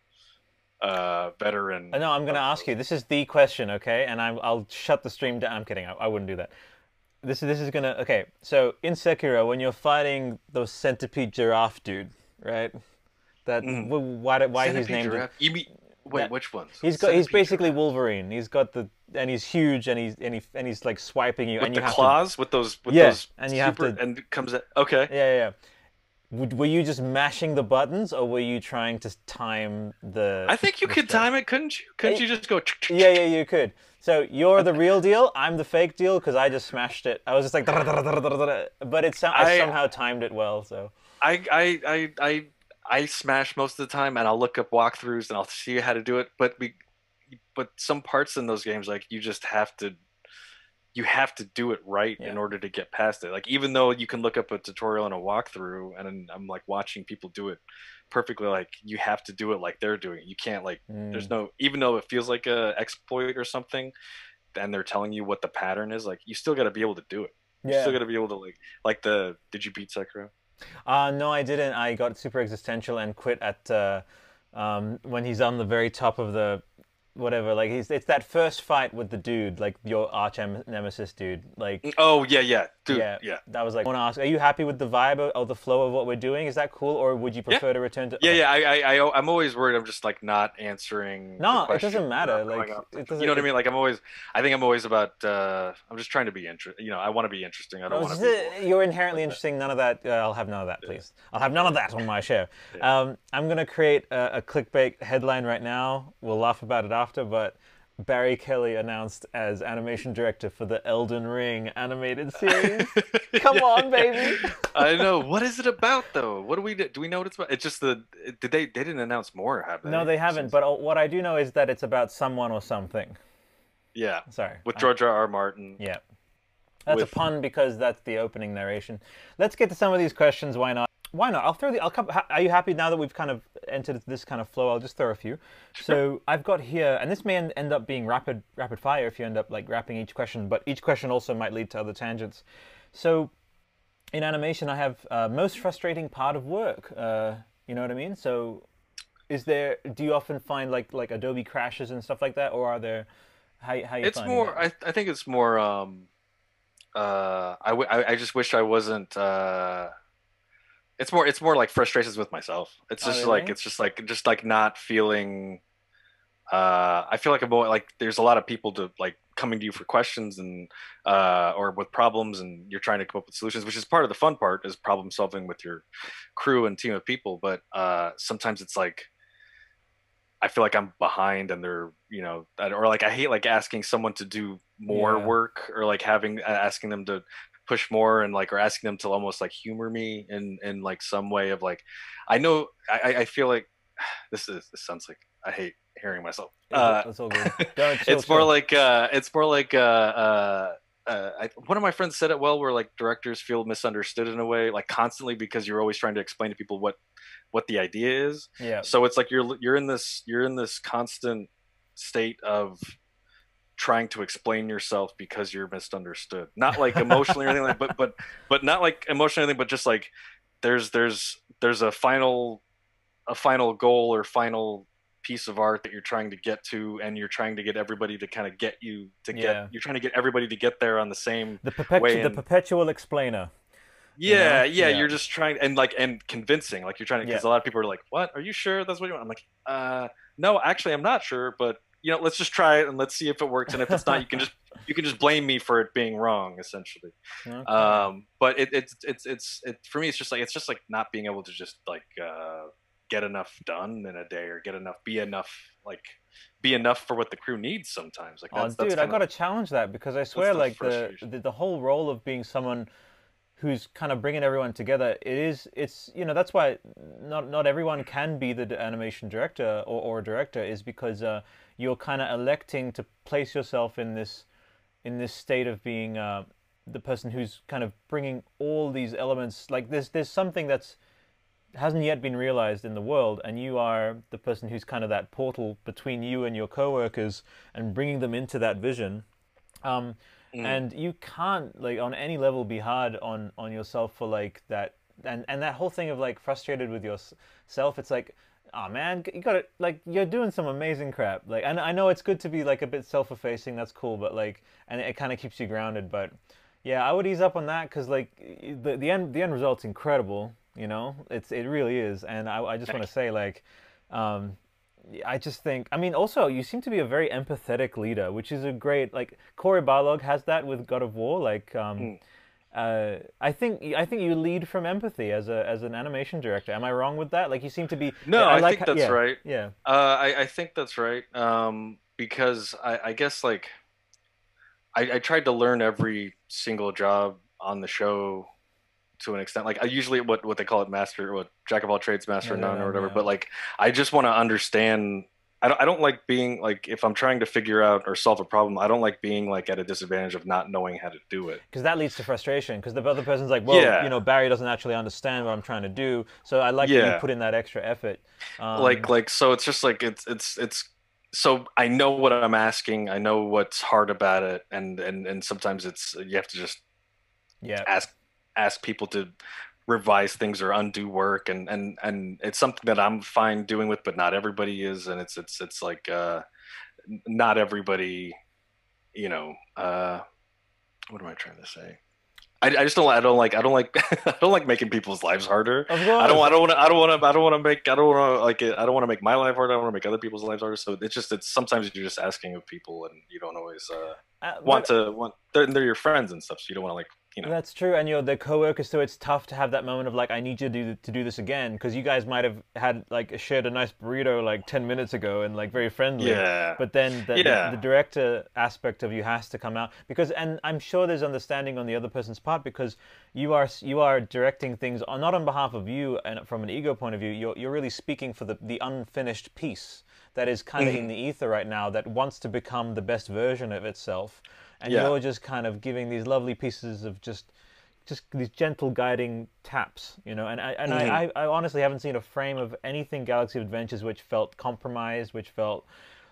S2: uh veteran.
S1: Uh, No, I'm going to ask you. This is the question, okay? And I'm, I'll shut the stream down. I'm kidding. I, I wouldn't do that. This this is gonna okay. So in Sekiro, when you're fighting those centipede giraffe dude, right? That wh- why why he's
S2: Centipede
S1: named
S2: giraffe. You mean wait?
S1: That-
S2: which ones?
S1: He's got he's basically
S2: giraffe.
S1: Wolverine. He's got the and he's huge and he's and, he, and he's like swiping you
S2: with
S1: and
S2: the
S1: have
S2: claws, with those, with
S1: Yeah,
S2: those,
S1: and you have to-
S2: and comes at okay.
S1: yeah yeah. yeah. Were you just mashing the buttons, or were you trying to time the?
S2: I think you could
S1: stuff?
S2: time it, couldn't you? Couldn't you just go?
S1: Yeah, yeah, you could. So you're the real deal. I'm the fake deal because I just smashed it. I was just like, but it sound, I
S2: I-
S1: somehow timed it well. So
S2: I I I I I smash most of the time, and I'll look up walkthroughs and I'll see how to do it. But we, but some parts in those games, like you just have to, you have to do it right in order to get past it. Like even though you can look up a tutorial and a walkthrough, and I'm like watching people do it perfectly, like you have to do it like they're doing it. You can't like there's
S1: mm,
S2: no even though it feels like a exploit or something, and they're telling you what the pattern is, like you still got to be able to do it. You still got to be able to like like the did you beat Sekiro?
S1: Uh, no, I didn't. I got super existential and quit at uh, um, when he's on the very top of the whatever. Like he's it's that first fight with the dude, like your arch nemesis dude. Like
S2: Oh yeah, yeah, dude,
S1: yeah,
S2: yeah.
S1: That was like. I want to ask, are you happy with the vibe or, or the flow of what we're doing? Is that cool, or would you
S2: Yeah.
S1: prefer to return to?
S2: Yeah, yeah. I, I, I, I'm always worried. I'm just like not answering. the
S1: No, it doesn't matter, like, it doesn't-
S2: you know what I mean? Like I'm always. I think I'm always about. uh I'm just trying to be interesting. You know, I want to be interesting. I don't want to.
S1: You're inherently interesting. None of that. Uh, I'll have none of that, please. I'll have none of that on my show.
S2: Yeah.
S1: Um, I'm gonna create a, a clickbait headline right now. We'll laugh about it after, but. Barry Kelly announced as animation director for the Elden Ring animated series. Come
S2: Yeah,
S1: on, baby.
S2: I know. What is it about though? What do we do? We know what it's about? It's just the. Did they? They didn't announce more, have they?
S1: No, they haven't.
S2: Since-
S1: But uh, what I do know is that it's about someone or something.
S2: yeah,
S1: Sorry.
S2: with George R. R. Martin.
S1: Yeah. That's
S2: With-
S1: a pun because that's the opening narration. Let's get to some of these questions. Why not? Why not? I'll throw the. I'll come. Are you happy now that we've kind of entered this kind of flow? I'll just throw a few. So I've got here, and this may end up being rapid rapid fire if you end up like wrapping each question, but each question also might lead to other tangents. So in animation, I have uh, most frustrating part of work. Uh, you know what I mean? So is there? Do you often find like like Adobe crashes and stuff like that, or are there? How how you
S2: it's more? I, I think it's more um uh I, w- I, I just wish i wasn't uh it's more it's more like frustrations with myself. It's
S1: Oh,
S2: just
S1: really?
S2: like it's just like just like not feeling. Uh, I feel like I'm like there's a lot of people to like coming to you for questions and uh, or with problems, and you're trying to come up with solutions, which is part of the fun part is problem solving with your crew and team of people. But uh, sometimes it's like I feel like I'm behind, and they're you know, or like I hate like asking someone to do more
S1: Yeah.
S2: work or like having asking them to push more and like or asking them to almost like humor me in in like some way of like I know I I feel like this is this sounds like I hate hearing myself.
S1: It's,
S2: Uh,
S1: it's all good. Chill,
S2: it's more like uh it's more like uh uh uh, I, one of my friends said it well, where like directors feel misunderstood in a way, like constantly because you're always trying to explain to people what what the idea is.
S1: yeah,
S2: So it's like you're you're in this you're in this constant state of trying to explain yourself because you're misunderstood. Not like emotionally or anything like but but but not like emotionally anything, but just like there's there's there's a final a final goal or final piece of art that you're trying to get to and you're trying to get everybody to kind of get you to get
S1: Yeah.
S2: you're trying to get everybody to get there on the same
S1: the perpetual the
S2: in-
S1: perpetual explainer. You
S2: yeah,
S1: know?
S2: yeah,
S1: Yeah.
S2: you're just trying and like and convincing, like you're trying to because
S1: Yeah.
S2: a lot of people are like, "What? Are you sure that's what you want?" I'm like, "Uh, no, actually, I'm not sure, but you know, let's just try it and let's see if it works. And if it's not, you can just you can just blame me for it being wrong, essentially.
S1: Okay.
S2: Um, but it, it's it's it's it for me, it's just like it's just like not being able to just like uh, get enough done in a day or get enough, be enough, like be enough for what the crew needs sometimes. Like
S1: Oh, dude,
S2: that's
S1: I
S2: kinda-
S1: got to challenge that because I swear,
S2: the
S1: like the, the the whole role of being someone who's kind of bringing everyone together, it is, it's you know that's why not not everyone can be the animation director or, or director is because uh, you're kind of electing to place yourself in this in this state of being uh, the person who's kind of bringing all these elements. Like there's there's something that's hasn't yet been realized in the world and you are the person who's kind of that portal between you and your coworkers and bringing them into that vision um,
S2: Mm.
S1: and you can't like on any level be hard on on yourself for like that and and that whole thing of like frustrated with yourself it's like oh man you gotta like you're doing some amazing crap like and i know it's good to be like a bit self-effacing that's cool but like and it, kind of keeps you grounded but yeah i would ease up on that because like the, the end the end result's incredible you know it's it really is and i, I just want to say like um I just think, I mean, also, you seem to be a very empathetic leader, which is a great, like, Cory Barlog has that with God of War. Like, um,
S2: Mm.
S1: Uh, I think, I think you lead from empathy as a, as an animation director. Am I wrong with that? Like, you seem to be.
S2: No, I,
S1: like
S2: think
S1: how-
S2: that's
S1: yeah,
S2: right.
S1: Yeah.
S2: Uh, I, I think that's right. Um, because I, I guess like I, I tried to learn every single job on the show to an extent. Like I usually what what they call it master, what jack of all trades, master
S1: Yeah,
S2: none, or whatever.
S1: yeah.
S2: But like I just want to understand. I don't, I don't like being like if I'm trying to figure out or solve a problem. I don't like being like at a disadvantage of not knowing how to do it.
S1: Because that leads to frustration. Because the other person's like, well,
S2: Yeah.
S1: you know, Barry doesn't actually understand what I'm trying to do. So I like that you put in that extra effort. Um,
S2: like like so it's just like it's it's it's so i know what i'm asking i know what's hard about it and and and sometimes it's you have to just
S1: yeah.
S2: ask ask people to revise things or undo work and and and it's something that i'm fine doing with but not everybody is and it's it's it's like uh not everybody you know uh what am i trying to say I, I just don't I don't like I don't like I don't like making people's lives harder. I don't. I don't want to. I don't want to. I don't want to make. I don't want to like. it- I don't want to make my life harder. I don't want to make other people's lives harder. So it's just. It's sometimes you're just asking of people, and you don't always uh,
S1: Uh,
S2: want to want. They're, they're your friends and stuff, so you don't want to like. You know.
S1: That's true, and you're the coworkers, so it's tough to have that moment of like, I need you to do to do this again, because you guys might have had like shared a nice burrito like ten minutes ago and like very friendly.
S2: Yeah.
S1: But then the,
S2: Yeah.
S1: the, the director aspect of you has to come out because, and I'm sure there's understanding on the other person's part because you are you are directing things on, not on behalf of you and from an ego point of view. You're you're really speaking for the the unfinished piece that is kind of in mm-hmm. the ether right now that wants to become the best version of itself, and
S2: Yeah.
S1: you're just kind of giving these lovely pieces of just just these gentle guiding taps, you know. And I and
S2: Mhm.
S1: I, I, I honestly haven't seen a frame of anything Galaxy of Adventures which felt compromised, which felt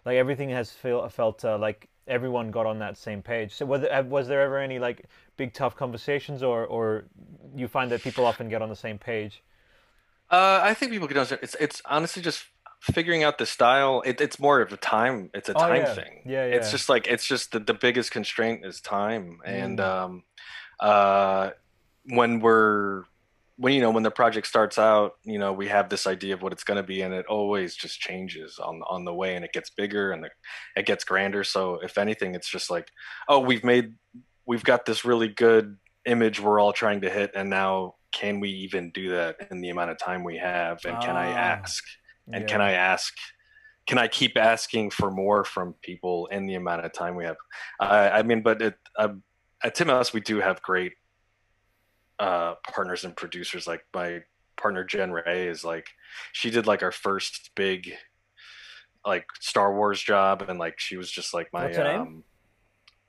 S1: like everything has feel, felt uh, like everyone got on that same page. So was there, was there ever any like big tough conversations, or or you find that people often get on the same page?
S2: Uh, I think people can understand. It's it's honestly just figuring out the style. It, it's more of a time. It's a
S1: Oh,
S2: time
S1: yeah.
S2: thing.
S1: Yeah, yeah It's
S2: just like it's just the, the biggest constraint is time, and
S1: Mm.
S2: um, uh, when we're when you know when the project starts out, you know we have this idea of what it's going to be, and it always just changes on on the way, and it gets bigger and the, it gets grander. So if anything, it's just like, oh, we've made we've got this really good image we're all trying to hit, and now can we even do that in the amount of time we have, and can I
S1: Ah,
S2: ask, and
S1: yeah.
S2: can I ask? Can I keep asking for more from people in the amount of time we have? I, I mean, but it, uh, at Titmouse, we do have great uh, partners and producers. Like my partner Jen Ray is like, she did like our first big like Star Wars job, and like she was just like my
S1: What's her name?
S2: um,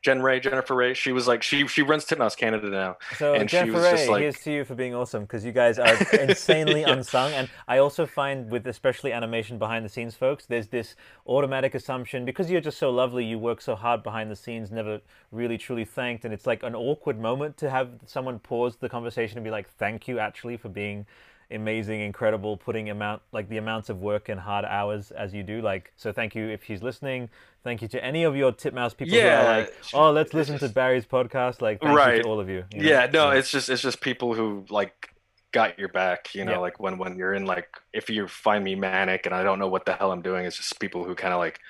S2: Jen Ray, Jennifer Ray. She was like she she runs Titmouse Canada now.
S1: So
S2: and she
S1: Jennifer
S2: was
S1: Ray,
S2: just like-
S1: here's to you for being awesome because you guys are insanely
S2: Yeah.
S1: unsung. And I also find with especially animation behind the scenes folks, there's this automatic assumption because you're just so lovely, you work so hard behind the scenes, never really truly thanked, and it's like an awkward moment to have someone pause the conversation and be like, "Thank you, actually, for being." Amazing incredible putting amount like the amounts of work and hard hours as you do like so thank you if she's listening thank you to any of your titmouse people who
S2: Yeah,
S1: are like oh let's listen to barry's podcast like thank you
S2: Right.
S1: to all of you, you know?
S2: yeah, no, it's just it's just people who like got your back. You know,
S1: Yeah.
S2: like when when you're in like if you find me manic and I don't know what the hell I'm doing, it's just people who kind of like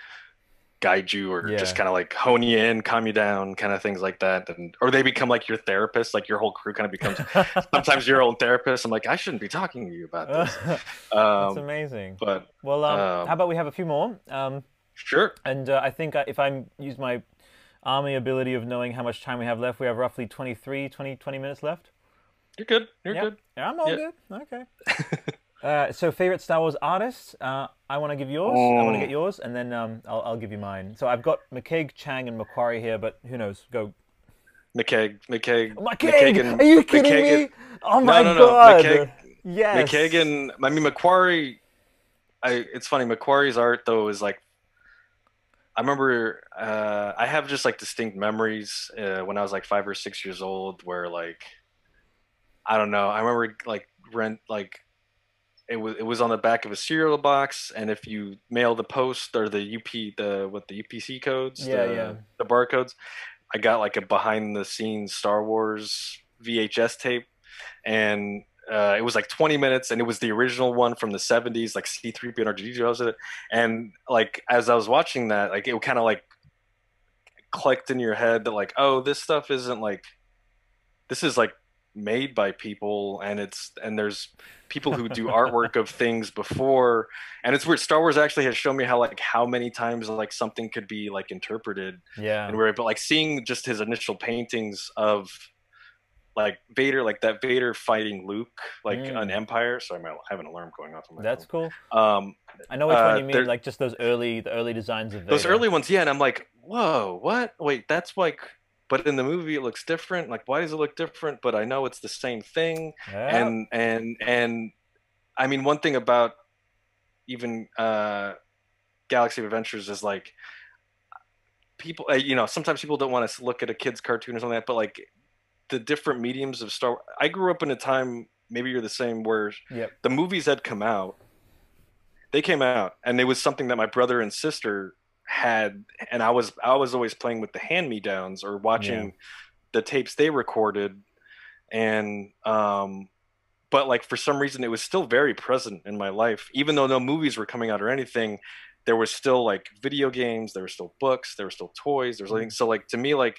S2: guide you or just kind of like hone you in, calm you down, kind of things like that. And or they become like your therapist, like your whole crew kind of becomes sometimes your own therapist. I'm like, I shouldn't be talking to you about this.
S1: That's
S2: Um,
S1: amazing.
S2: but
S1: Well, um,
S2: um,
S1: how about we have a few more? Um,
S2: sure.
S1: and uh, I think uh, if I use my army ability of knowing how much time we have left, we have roughly 23, 20, 20 minutes left.
S2: You're good. You're
S1: Yeah.
S2: good.
S1: Yeah, I'm all
S2: Yeah.
S1: good. Okay. uh, so, favorite Star Wars artists? Uh, I want to give yours. I want to get yours, and then um, I'll, I'll give you mine. So, I've got McCaig, Chiang, and McQuarrie here, but who knows? Go.
S2: McCaig, McKeag,
S1: McCaig! Are you kidding
S2: McKagan-
S1: me? Oh my
S2: no, no.
S1: god!
S2: McCaig-
S1: yes.
S2: McKagan, I mean McQuarrie. I it's funny. McQuarrie's art though is like. I remember uh, I have just like distinct memories uh, when I was like five or six years old, where like, I don't know. I remember like rent like, it was it was on the back of a cereal box, and if you mail the post or the UP the what the UPC codes,
S1: Yeah,
S2: the,
S1: yeah.
S2: the barcodes, I got like a behind the scenes Star Wars VHS tape, and uh, it was like 20 minutes, and it was the original one from the 70s, like C3PO and R2D2 was it, and like as I was watching that, like it kind of like clicked in your head that like, oh, this stuff isn't like, this is like made by people, and it's and there's people who do artwork of things before and it's weird star wars actually has shown me how like how many times like something could be like interpreted
S1: Yeah.
S2: and where but like seeing just his initial paintings of like Vader, like that Vader fighting Luke, like
S1: Mm.
S2: an Empire. Sorry, I might have an alarm going off on my
S1: That's cool.
S2: Um,
S1: I know which
S2: Uh,
S1: one you mean.
S2: there-
S1: Like just those early, the early designs of
S2: those early ones, yeah, and I'm like, whoa, what? Wait, that's like, but in the movie it looks different. Like, why does it look different? But I know it's the same thing.
S1: Yeah.
S2: and and and I mean one thing about even uh Galaxy of Adventures is like people uh, you know sometimes people don't want to look at a kid's cartoon or something like that but like the different mediums of Star I grew up in a time maybe you're the same where
S1: Yep.
S2: the movies had come out they came out and it was something that my brother and sister had and I was I was always playing with the hand me downs or watching
S1: Yeah.
S2: the tapes they recorded and um but like for some reason it was still very present in my life even though no movies were coming out or anything there was still like video games there were still books there were still toys there was
S1: Mm-hmm.
S2: like so like to me like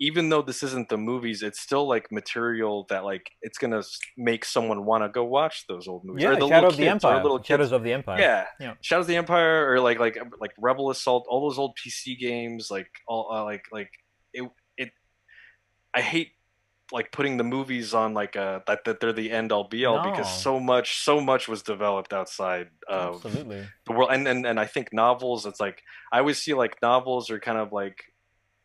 S2: even though this isn't the movies it's still like material that like it's gonna make someone want to go watch those old movies
S1: yeah,
S2: or the
S1: Shadow of the Empire.
S2: little kids
S1: Shadows of the Empire.
S2: yeah.
S1: Yeah.
S2: Shadows of the Empire or like like like Rebel Assault, all those old PC games, like all uh, like like it it. I hate like putting the movies on like uh that that they're the end all be all because so much so much was developed outside of
S1: Absolutely.
S2: the world and, and and I think novels it's like I always see like novels are kind of like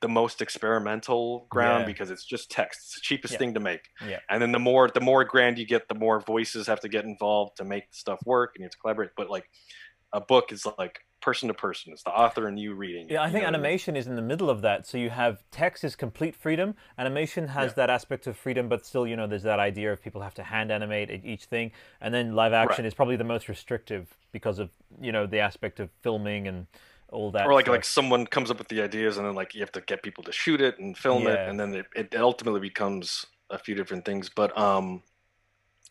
S2: the most experimental ground
S1: Yeah.
S2: because it's just text. It's the cheapest
S1: Yeah.
S2: thing to make.
S1: Yeah.
S2: And then the more the more grand you get, the more voices have to get involved to make stuff work and you have to collaborate. But like a book is like person to person. It's the author and you reading. it,
S1: Yeah, I think
S2: know
S1: animation is in the middle of that. So you have text is complete freedom. Animation has
S2: Yeah.
S1: that aspect of freedom, but still, you know, there's that idea of people have to hand animate each thing. And then live action
S2: Right.
S1: is probably the most restrictive because of, you know, the aspect of filming and all that.
S2: or like
S1: stuff.
S2: like someone comes up with the ideas and then like you have to get people to shoot it and film it and then it, it ultimately becomes a few different things but um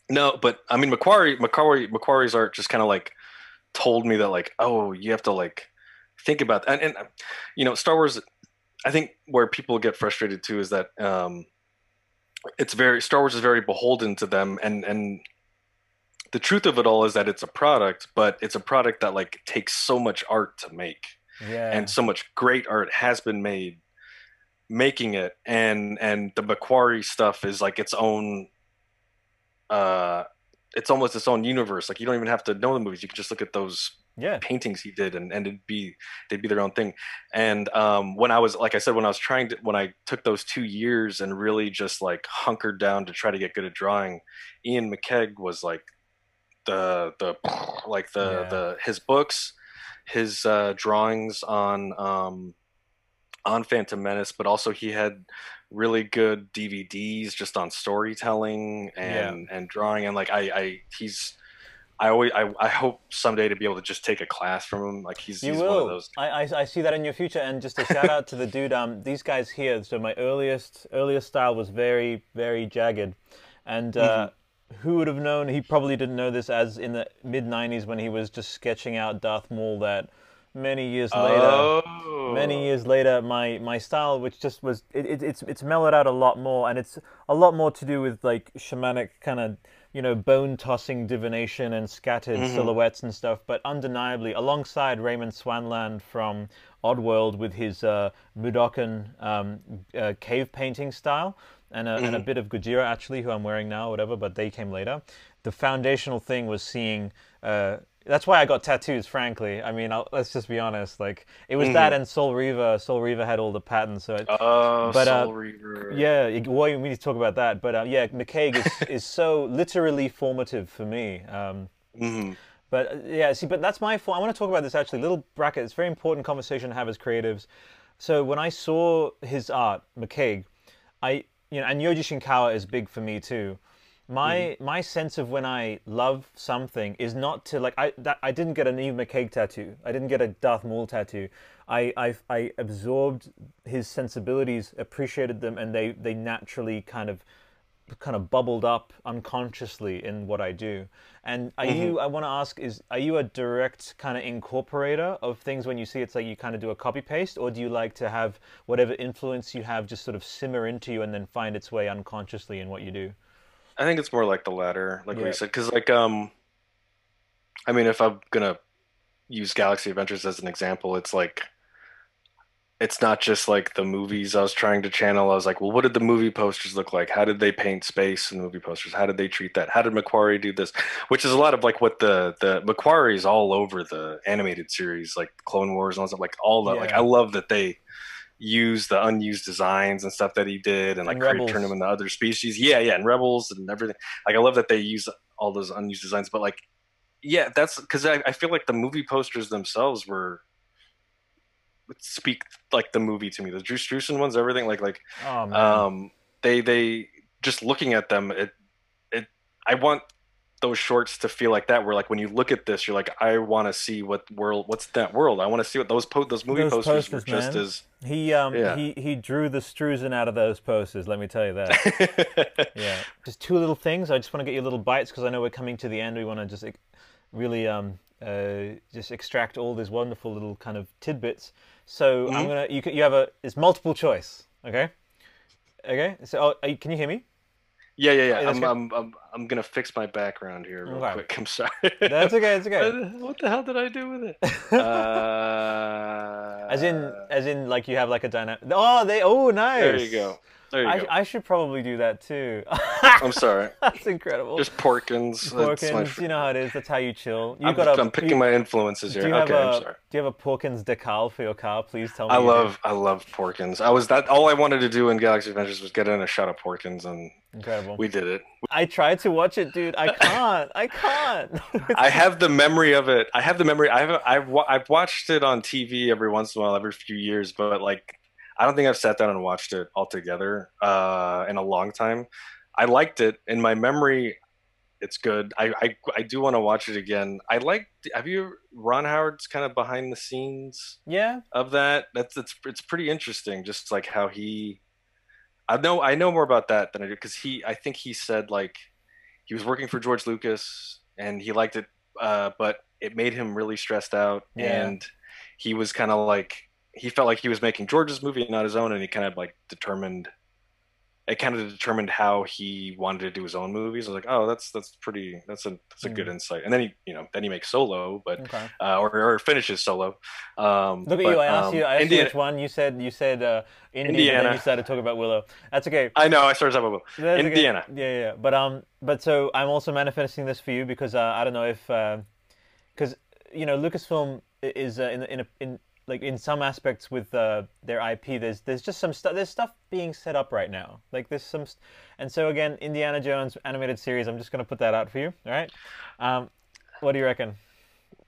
S2: No, but I mean Macquarie McQuarrie, McQuarrie's art just kind of like told me that like, oh, you have to like think about that. And, and you know, Star Wars. I think where people get frustrated too is that um, it's very Star Wars is very beholden to them, and and the truth of it all is that it's a product, but it's a product that like takes so much art to make,
S1: Yeah.
S2: and so much great art has been made making it, and and the McQuarrie stuff is like its own. Uh, it's almost its own universe. Like you don't even have to know the movies; you can just look at those
S1: yeah.
S2: paintings he did and, and it'd be they'd be their own thing and um, when i was like i said when i was trying to when i took those two years and really just like hunkered down to try to get good at drawing ian mccaig was like the the like the
S1: Yeah.
S2: the his books his uh, drawings on um, on phantom menace but also he had really good dvds just on storytelling and and drawing and like i i he's I always I, I hope someday to be able to just take a class from him. Like he's,
S1: You
S2: he's
S1: will.
S2: one of those.
S1: I, I, I see that in your future. And just a shout out to the dude. Um, these guys here. So my earliest earliest style was very very jagged, and uh,
S2: Mm-hmm.
S1: Who would have known? He probably didn't know this as in the mid '90s when he was just sketching out Darth Maul. That many years later.
S2: Oh,
S1: many years later my my style which just was it, it, it's it's mellowed out a lot more and it's a lot more to do with like shamanic kind of you know bone tossing divination and scattered silhouettes and stuff but undeniably alongside Raymond Swanland from Oddworld with his uh, Mudokon um, uh, cave painting style and a, and a bit of Gojira actually who I'm wearing now or whatever but they came later the foundational thing was seeing uh, that's why I got tattoos. Frankly, I mean, I'll, let's just be honest. Like it was that and Soul Reaver. Soul Reaver had all the patterns. So it,
S2: Oh,
S1: But, uh,
S2: Reaver.
S1: yeah, it- well, we need to talk about that. But uh, yeah, McCaig is, is so literally formative for me. Um,
S2: Mhm.
S1: but uh, yeah, see, but that's my fault. I want to talk about this actually. Little bracket. It's a very important conversation to have as creatives. So when I saw his art, McCaig, I you know, and Yoji Shinkawa is big for me too. My mm-hmm. my sense of when I love something is not to like I that I didn't get an Eve McCaig tattoo. I didn't get a Darth Maul tattoo. I I, I absorbed his sensibilities, appreciated them, and they they naturally kind of kind of bubbled up unconsciously in what I do. And are you? I want to ask: Is are you a direct kind of incorporator of things when you see it's like you kind of do a copy paste, or do you like to have whatever influence you have just sort of simmer into you and then find its way unconsciously in what you do?
S2: I think it's more like the latter, like what
S1: Yeah.
S2: you said, because like um, I mean, if I'm gonna use Galaxy Adventures as an example, it's like it's not just like the movies I was trying to channel. I was like, well, what did the movie posters look like? How did they paint space in the movie posters? How did they treat that? How did McQuarrie do this? Which is a lot of like what the the McQuarrie is all over the animated series, like Clone Wars and all stuff. Like all the like I love that they use the unused designs and stuff that he did and like
S1: And
S2: create, turn them into other species. Yeah, yeah, and Rebels and everything. Like I love that they use all those unused designs, but like yeah, that's because I, I feel like the movie posters themselves were speak like the movie to me. The Drew Struzan ones, everything like like
S1: Oh
S2: um they they just looking at them it it I want those shorts to feel like that where like when you look at this you're like I want to see what world what's that world I want to see what those po- those movie
S1: Those
S2: posters, were just
S1: man.
S2: as
S1: he um
S2: yeah.
S1: he he drew the Struzan out of those posters. Let me tell you that. Yeah, just two little things. I just want to get you little bites because I know we're coming to the end. We want to just really um uh just extract all these wonderful little kind of tidbits. So I'm
S2: Mhm.
S1: gonna you can, you have a it's multiple choice. Okay. Okay. So oh, you, can you hear me?
S2: yeah yeah yeah I'm. I'm I'm I'm gonna fix my background here real
S1: Okay.
S2: quick I'm sorry
S1: That's okay. It's okay.
S2: what the hell did I do with it uh,
S1: As in as in like you have like a dynamic. Oh, they oh nice.
S2: there you go there you
S1: I,
S2: go
S1: I should probably do that too.
S2: I'm sorry
S1: That's incredible.
S2: just Porkins
S1: Porkins, you know how it is. That's how you chill. You
S2: I'm,
S1: got a.
S2: I'm picking
S1: you,
S2: my influences here okay
S1: a
S2: I'm sorry
S1: Do you have a Porkins decal for your car? Please tell me.
S2: I love I love Porkins. I was that all I wanted to do in Galaxy Adventures was get in a shot of Porkins, and
S1: Incredible.
S2: we did it.
S1: I tried to watch it, dude. I can't. I can't.
S2: I have the memory of it. I have the memory. I have I've I've watched it on TV every once in a while, every few years, but like I don't think I've sat down and watched it all together uh, in a long time. I liked it in my memory. It's good. I I, I do want to watch it again. I like. Have you Ron Howard's kind of behind the scenes?
S1: yeah.
S2: of that. That's it's it's pretty interesting. Just like how he, I know I know more about that than I do because he. I think he said like he was working for George Lucas and he liked it, uh, but it made him really stressed out,
S1: Yeah.
S2: and he was kind of like he felt like he was making George's movie, not his own, and he kind of like determined. It kind of determined how he wanted to do his own movies. I was like, oh, that's that's pretty. That's a that's a good
S1: Mm.
S2: insight. And then he, you know, then he makes Solo, but
S1: Okay.
S2: uh, or, or finishes Solo. Um,
S1: Look at
S2: but,
S1: you! I asked
S2: um,
S1: you. I asked
S2: Indiana-
S1: you which one. You said you said uh, India, and then
S2: Indiana.
S1: you started talking about Willow. That's okay.
S2: I know. I started talking about
S1: That's.
S2: Indiana.
S1: Yeah, yeah, yeah. But um, but so I'm also manifesting this for you because uh, I don't know if because you know Lucasfilm is uh, in in a, in like in some aspects with uh, their IP. There's there's just some stuff. There's stuff being set up right now. Like there's some, st- and so again, Indiana Jones animated series. I'm just gonna put that out for you. All right. Um, what do you reckon?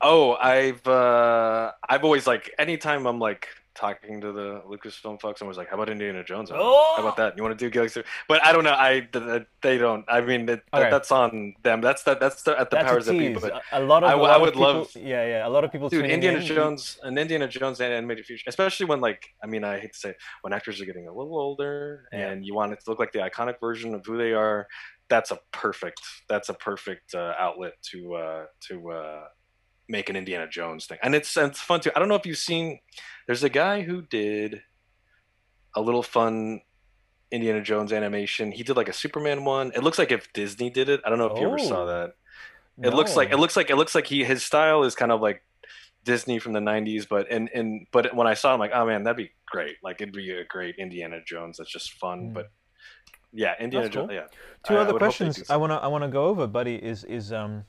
S2: Oh, I've uh, I've always like anytime I'm like talking to the Lucasfilm folks, and was like, "How about Indiana Jones?
S1: Oh!
S2: How about that? You want to do Galaxy?" But I don't know. I th- th- they don't. I mean, that,
S1: Okay.
S2: that's on them. That's that. That's the, at the
S1: That's
S2: powers that be. But
S1: A- lot of
S2: I
S1: a
S2: w-
S1: lot
S2: I
S1: of
S2: would
S1: people,
S2: love-
S1: Yeah, yeah. A lot of people.
S2: dude, Indiana
S1: in.
S2: Jones, an Indiana Jones and animated feature, especially when like, I mean, I hate to say, it, when actors are getting a little older
S1: Yeah.
S2: and you want it to look like the iconic version of who they are. That's a perfect. That's a perfect uh, outlet to uh, to uh, make an Indiana Jones thing, and it's it's fun too. I don't know if you've seen. There's a guy who did a little fun Indiana Jones animation. He did like a Superman one. It looks like if Disney did it. I don't know if you ever saw
S1: Oh.
S2: that. It looks like it looks like it looks like he his style is kind of like Disney from the '90s, but and and but when I saw, it, I'm like, oh man, that'd be great. Like it'd be a great Indiana Jones. That's just fun.
S1: Mm.
S2: But yeah, Indiana Jones.
S1: cool.
S2: Yeah.
S1: Two
S2: I- I
S1: other
S2: they
S1: questions I wanna I wanna go over, buddy. Is is um,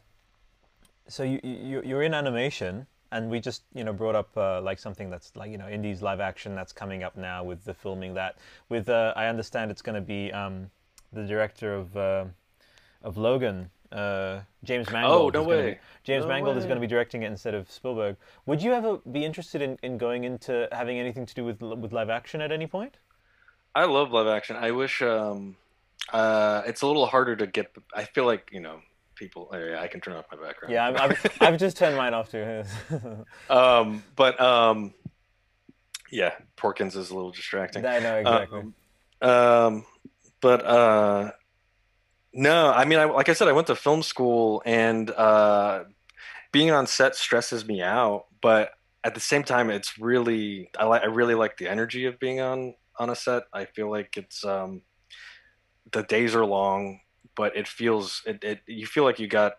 S1: so you you you're in animation, and we just you know brought up uh, like something that's like you know Indies live action that's coming up now with the filming that with uh, I understand it's going to be um, the director of uh, of Logan. Uh, James Mangold.
S2: Oh, no way.
S1: Be, James
S2: No
S1: Mangold is going to be directing it instead of Spielberg. Would you ever be interested in, in going into having anything to do with with live action at any point?
S2: I love live action. I wish um, uh, it's a little harder to get. I feel like you know people. oh, yeah, I can turn off my background.
S1: Yeah, I've, I've, I've just turned mine off too.
S2: um, but um, yeah, Porkins is a little distracting.
S1: I know exactly.
S2: Um, um, but uh, no, I mean, I, like I said, I went to film school, and uh, being on set stresses me out. But at the same time, it's really I like I really like the energy of being on on a set. I feel like it's um, the days are long, but it feels it, it you feel like you got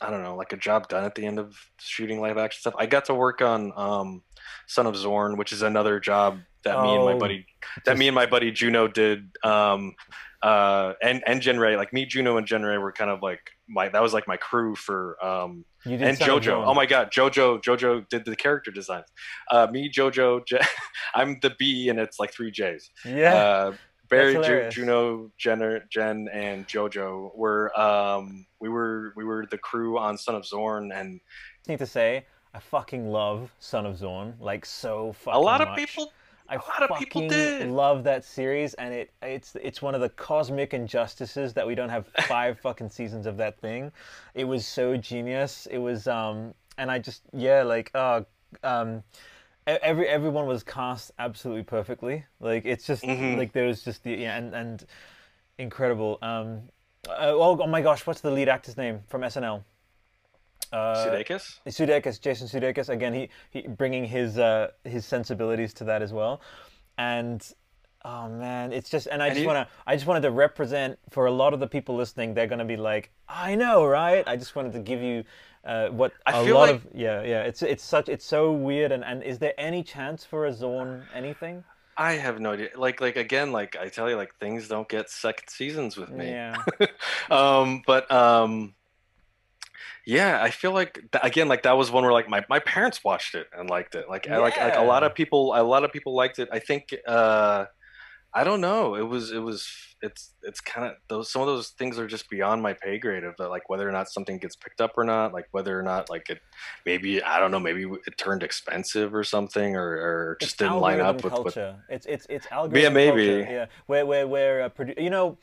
S2: I don't know like a job done at the end of shooting live action stuff. I got to work on um, Son of Zorn, which is another job that me and my
S1: Oh,
S2: buddy that me and my buddy Juno did. Um, uh, and and Jen Ray, like me, Juno, and Jen Ray were kind of like my that was like my crew for um,
S1: You did
S2: and JoJo. Oh my God, JoJo, JoJo did the character designs. Uh, me, JoJo, Je- I'm the B, and it's like three J's.
S1: Yeah.
S2: Uh, Barry, Ju- Juno, Jenner, Jen, and JoJo were um, we were we were the crew on Son of Zorn, and
S1: need to say, I fucking love Son of Zorn, like so fucking
S2: a lot of
S1: much.
S2: people.
S1: I
S2: a lot of people did.
S1: love that series, and it it's it's one of the cosmic injustices that we don't have five fucking seasons of that thing. It was so genius. It was um, and I just yeah, like uh, um, every everyone was cast absolutely perfectly. Like it's just
S2: Mhm.
S1: like there was just the yeah, and and incredible. Um, uh, oh, oh my gosh, what's the lead actor's name from SNL? Uh,
S2: Sudeikis?
S1: Sudeikis, Jason Sudeikis. Again, he, he bringing his uh, his sensibilities to that as well, and oh man, it's just and I
S2: And
S1: just
S2: you-
S1: wanna I just wanted to represent for a lot of the people listening. They're gonna be like, I know, right? I just wanted to give you uh, what
S2: I
S1: a
S2: feel
S1: lot
S2: like-
S1: of yeah yeah. It's it's such it's so weird and and is there any chance for a Zorn anything?
S2: I have no idea. Like like again, like I tell you, like things don't get second seasons with me.
S1: Yeah.
S2: um, but um, yeah, I feel like again, like that was one where like my, my parents watched it and liked it. Like I like like a lot of people, a lot of people liked it. I think uh, I don't know. It was it was it's it's kind of those some of those things are just beyond my pay grade of uh, like whether or not something gets picked up or not. Like whether or not like it maybe I don't know maybe it turned expensive or something or, or just
S1: It's
S2: didn't line up
S1: algorithm
S2: with,
S1: culture. It's it's it's algorithm yeah
S2: maybe.
S1: culture. Yeah, where where where uh, produ- you know,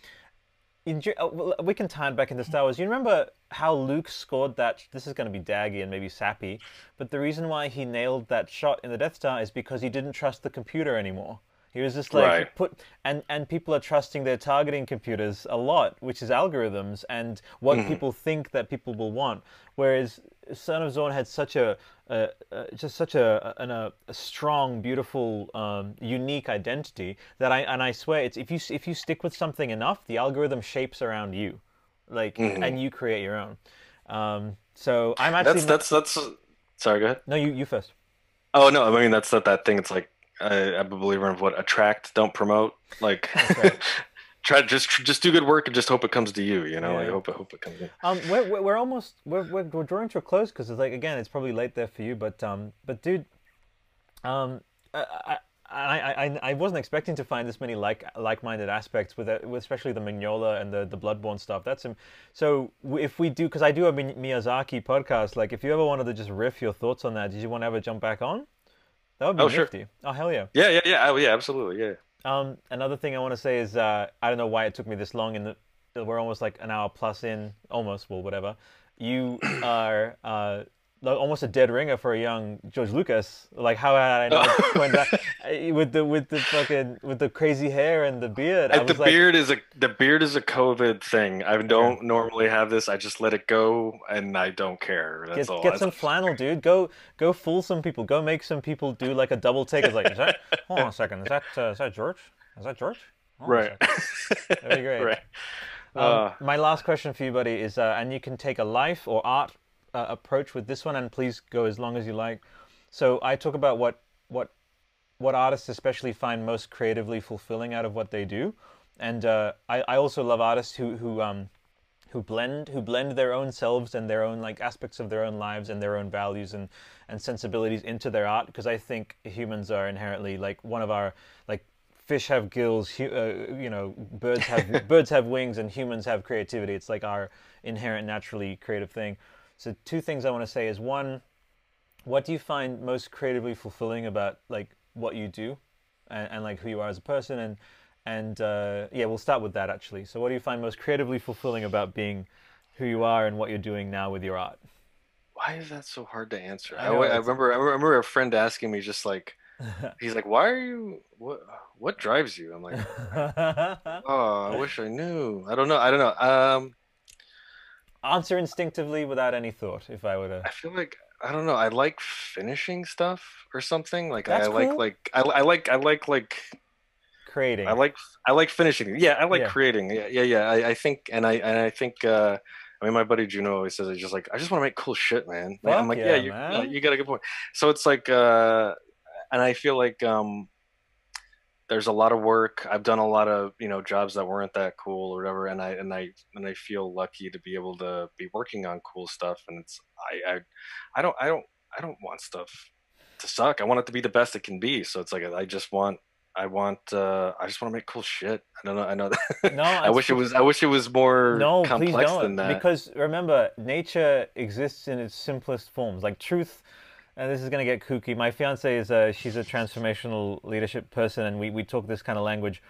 S1: uh, we can tie it back into Star Wars. You remember how Luke scored that? This is going to be daggy and maybe sappy, but the reason why he nailed that shot in the Death Star is because he didn't trust the computer anymore. He was just like
S2: Right.
S1: put and and people are trusting their targeting computers a lot, which is algorithms and what
S2: Mm-hmm.
S1: people think that people will want. Whereas Son of Zorn had such a, a, a just such a, an, a, a strong, beautiful, um, unique identity that I and I swear it's if you if you stick with something enough, the algorithm shapes around you, like
S2: Mm-hmm.
S1: and you create your own. Um, so I'm actually
S2: That's that's that's. Sorry, go ahead.
S1: no you you first.
S2: Oh no, I mean that's that that thing. It's like I, I'm a believer in what attract, don't promote. Like
S1: right.
S2: try just just do good work and just hope it comes to you. You know,
S1: Yeah.
S2: like hope it hope it comes in.
S1: Um, we're, we're, almost we're, we're, we're drawing to a close because it's like again it's probably late there for you, but um, but dude, um, I, I, I, I I wasn't expecting to find this many like like-minded aspects with, it, with especially the Mignola and the the Bloodborne stuff. That's um, so if we do because I do a Miyazaki podcast. Like if you ever wanted to just riff your thoughts on that, did you want to ever jump back on? That would be
S2: Oh, sure.
S1: Oh hell yeah.
S2: Yeah, yeah, yeah. Oh, yeah, absolutely. Yeah.
S1: Um, another thing I want to say is uh, I don't know why it took me this long. In the we're almost like an hour plus in, almost well, whatever. You are uh, almost a dead ringer for a young George Lucas. Like how had I not that uh, with the with the fucking with the crazy hair and the beard? I
S2: the
S1: was like,
S2: beard is a the beard is a COVID thing. I don't normally have this. I just let it go, and I don't care. That's
S1: Get,
S2: all.
S1: get
S2: That's-
S1: some flannel, dude. Go go fool some people. Go make some people do like a double take. It's like, is that? Hold on a second. Is that uh, is that George? Is that George? Hold
S2: right.
S1: That'd be great.
S2: right.
S1: Um,
S2: Uh,
S1: my last question for you, buddy, is, uh, and you can take a life or art uh, approach with this one, and please go as long as you like. So I talk about what what what artists especially find most creatively fulfilling out of what they do, and uh, I, I also love artists who who um who blend who blend their own selves and their own like aspects of their own lives and their own values and and sensibilities into their art because I think humans are inherently like one of our like fish have gills hu- uh, you know birds have birds have wings and humans have creativity. It's like our inherent naturally creative thing so two things I want to say is one what do you find most creatively fulfilling about like what you do and, and like who you are as a person and and uh, yeah we'll start with that actually so what do you find most creatively fulfilling about being who you are and what you're doing now with your art
S2: why is that so hard to answer?
S1: I
S2: I, I remember I remember a friend asking me just like he's like, "Why are you what what drives you?" I'm like, "Oh, I wish I knew. I don't know. I don't know. Um
S1: answer instinctively without any thought if I were to
S2: I feel like I don't know. I like finishing stuff or something. Like I like
S1: cool.
S2: like I, I like I like like
S1: creating
S2: I like I like finishing. Yeah, I like
S1: Yeah.
S2: creating. Yeah, yeah, yeah. I, I think and I and I think uh I mean my buddy Juno always says "I just like I just want to make cool shit, man. Like, I'm like,
S1: yeah,
S2: yeah, you, you got a good point. So it's like uh and I feel like um there's a lot of work. I've done a lot of, you know, jobs that weren't that cool or whatever and I and I and I feel lucky to be able to be working on cool stuff and it's I I I don't I don't I don't want stuff to suck. I want it to be the best it can be. So it's like I just want I want uh I just want to make cool shit. I don't know I know that
S1: No,
S2: I wish it was I wish it was more
S1: no please
S2: complex
S1: don't
S2: than that.
S1: because remember nature exists in its simplest forms like truth and this is going to get kooky. My fiance is a she's a transformational leadership person and we, we talk this kind of language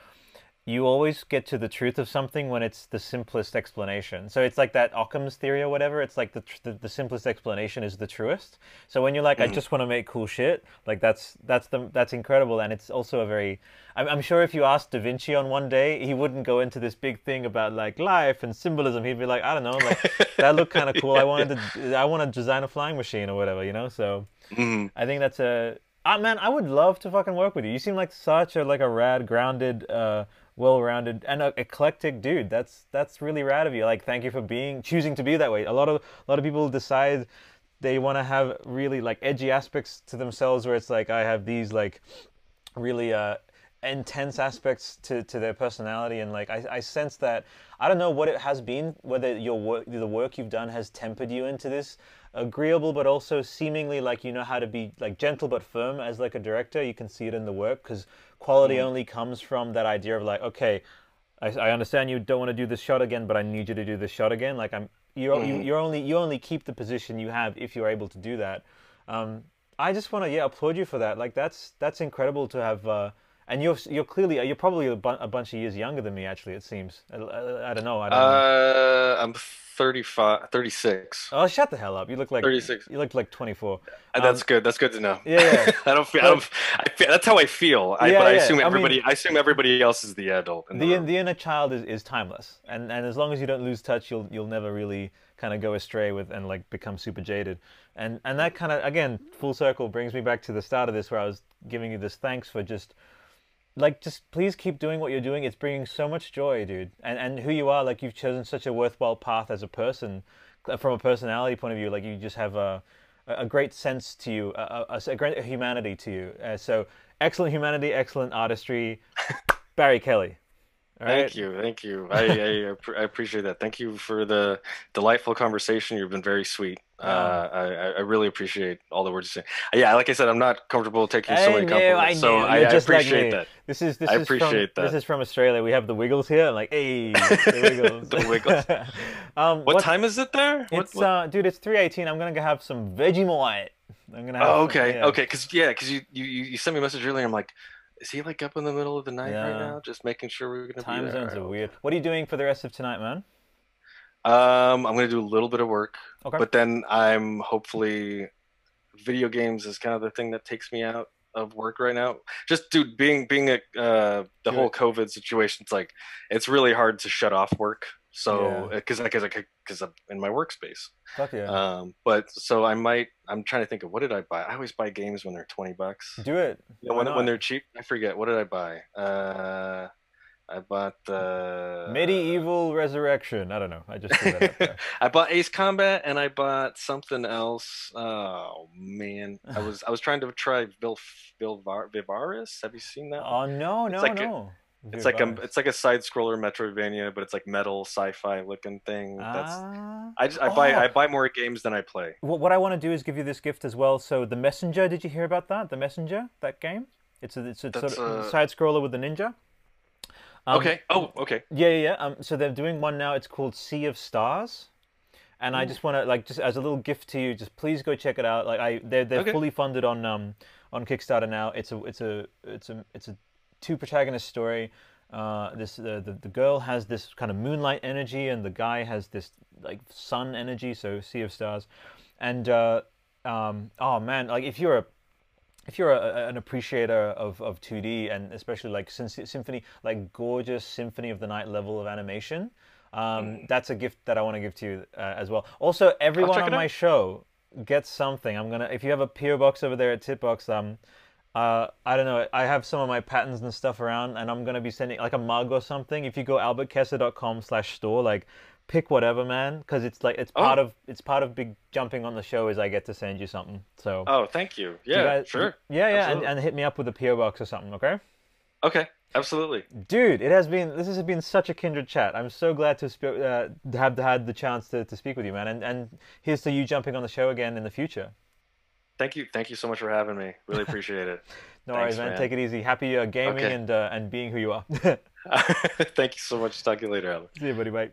S1: you always get to the truth of something when it's the simplest explanation. So it's like that Occam's theory or whatever. It's like the tr- the, the simplest explanation is the truest. So when you're like, I just want to make cool shit, like that's that's the that's incredible, and it's also a very. I'm, I'm sure if you asked Da Vinci on one day, he wouldn't go into this big thing about like life and symbolism. He'd be like, I don't know, like that looked kind of cool. I wanted to I want to design a flying machine or whatever, you know. So
S2: Mhm.
S1: I think that's a ah man, I would love to fucking work with you. You seem like such a like a rad, grounded, uh, well-rounded, and a eclectic dude. That's that's really rad of you. Like, thank you for being choosing to be that way. A lot of a lot of people decide they want to have really like edgy aspects to themselves, where it's like I have these like really uh intense aspects to, to their personality and like I, I sense that I don't know what it has been whether your work the work you've done has tempered you into this agreeable but also seemingly like you know how to be like gentle but firm as like a director. You can see it in the work because quality only comes from that idea of like okay I, I understand you don't want to do this shot again but I need you to do this shot again. Like I'm you're, you, you're only you only keep the position you have if you're able to do that. Um, I just want to yeah applaud you for that. Like that's that's incredible to have uh, and you're you're clearly you're probably a, bu- a bunch of years younger than me. Actually, it seems. I, I, I don't know. I don't know.
S2: Uh, I'm 35, 36.
S1: Oh, shut the hell up! You look like
S2: 36.
S1: You look like 24.
S2: And that's good. That's good to know.
S1: Um, Yeah, yeah.
S2: I don't feel. I don't, I feel that's how I feel. I,
S1: Yeah,
S2: but I
S1: yeah.
S2: assume
S1: I mean-
S2: everybody. I, assume everybody else is the adult. In the,
S1: the the inner child is, is timeless, and and as long as you don't lose touch, you'll you'll never really kind of go astray with and like become super jaded, and and that kind of again full circle brings me back to the start of this where I was giving you this thanks for just like just please keep doing what you're doing. It's bringing so much joy, dude, and and who you are. Like you've chosen such a worthwhile path as a person, uh, from a personality point of view. Like you just have a a great sense to you, a, a, a great humanity to you. Uh, so excellent humanity, excellent artistry, Barry Kelly. Right?
S2: Thank you, thank you. I, I, I appreciate that. Thank you for the delightful conversation. You've been very sweet. Uh, I, I- really appreciate all the words you say. Yeah, like I said, I'm not comfortable taking so
S1: I
S2: many
S1: knew,
S2: compliments,
S1: I
S2: so. I, I
S1: just like
S2: appreciate that.
S1: This is this
S2: I
S1: is from,
S2: appreciate that.
S1: This is from Australia. We have the Wiggles here. I'm like, hey, the Wiggles.
S2: The Wiggles.
S1: um,
S2: What
S1: what's-
S2: time is it there?
S1: It's
S2: what-
S1: uh, dude, it's 3:18. I'm gonna go have some Vegemite. I'm gonna. Have
S2: oh,
S1: some-
S2: okay,
S1: yeah.
S2: okay, because yeah, because you, you you sent me a message earlier. I'm like, is he like up in the middle of the night right now, just making sure we're gonna
S1: Time
S2: be there?
S1: zones are weird. What are you doing for the rest of tonight, man?
S2: Um, I'm gonna do a little bit of work,
S1: Okay.
S2: but then I'm hopefully video games is kind of the thing that takes me out of work right now. Just dude, being being a uh, the whole. COVID situation, it's like it's really hard to shut off work. So
S1: Yeah.
S2: because because because I'm in my workspace.
S1: Fuck yeah.
S2: Um, but so I might. I'm trying to think of what did I buy. I always buy games when they're twenty bucks.
S1: Do it.
S2: You know, when, when they're cheap, I forget. What did I buy? Uh, I bought the
S1: MediEvil Resurrection. I don't know. I just threw that up there.
S2: I bought Ace Combat and I bought something else. Oh man, I was I was trying to try Vil Vilvar Valfaris. Have you seen that?
S1: Oh
S2: one?
S1: no, no,
S2: It's like a-
S1: no.
S2: It's like a it's like a side scroller Metroidvania, but it's like metal sci-fi looking thing. That's
S1: Ah.
S2: I just I buy
S1: Oh.
S2: I buy more games than I play.
S1: What, what I want to do is give you this gift as well. So the Messenger, did you hear about that? The Messenger, that game. It's a it's a sort of
S2: uh,
S1: side scroller with the ninja. Um,
S2: okay. Oh, okay.
S1: Yeah, yeah, yeah. Um, so they're doing one now. It's called Sea of Stars, and I just want to like just as a little gift to you, just please go check it out. Like I, they're they're
S2: Okay.
S1: fully funded on um on Kickstarter now. It's a it's a it's a it's a two protagonist story. Uh, this the, the the girl has this kind of moonlight energy, and the guy has this like sun energy. So Sea of Stars, and uh, um, oh man, like if you're a if you're a, an appreciator of, of 2D and especially like symphony, like gorgeous symphony of the night level of animation, um, that's a gift that I want to give to you uh, as well. Also, everyone on my
S2: out.
S1: show gets something. I'm gonna if you have a PO box over there at Tipbox, um, uh, I don't know. I have some of my patterns and stuff around, and I'm gonna be sending like a mug or something. If you go albertchessa.com/store, like pick whatever, man, because it's like it's part
S2: Oh.
S1: of it's part of big jumping on the show is I get to send you something. So.
S2: Oh, thank you.
S1: You
S2: Yeah,
S1: guys-
S2: sure.
S1: Yeah, yeah, and, and hit me up with a PO box or something, okay?
S2: Okay, absolutely.
S1: Dude, it has been this has been such a kindred chat. I'm so glad to sp- uh, have had the chance to, to speak with you, man. And and here's to you jumping on the show again in the future.
S2: Thank you. Thank you so much for having me. Really appreciate it.
S1: No
S2: Thanks,
S1: worries, man.
S2: man.
S1: Take it easy. Happy uh, gaming
S2: Okay.
S1: and uh, and being who you are.
S2: Thank you so much. Talk to you later, Alan.
S1: See you, buddy. Bye.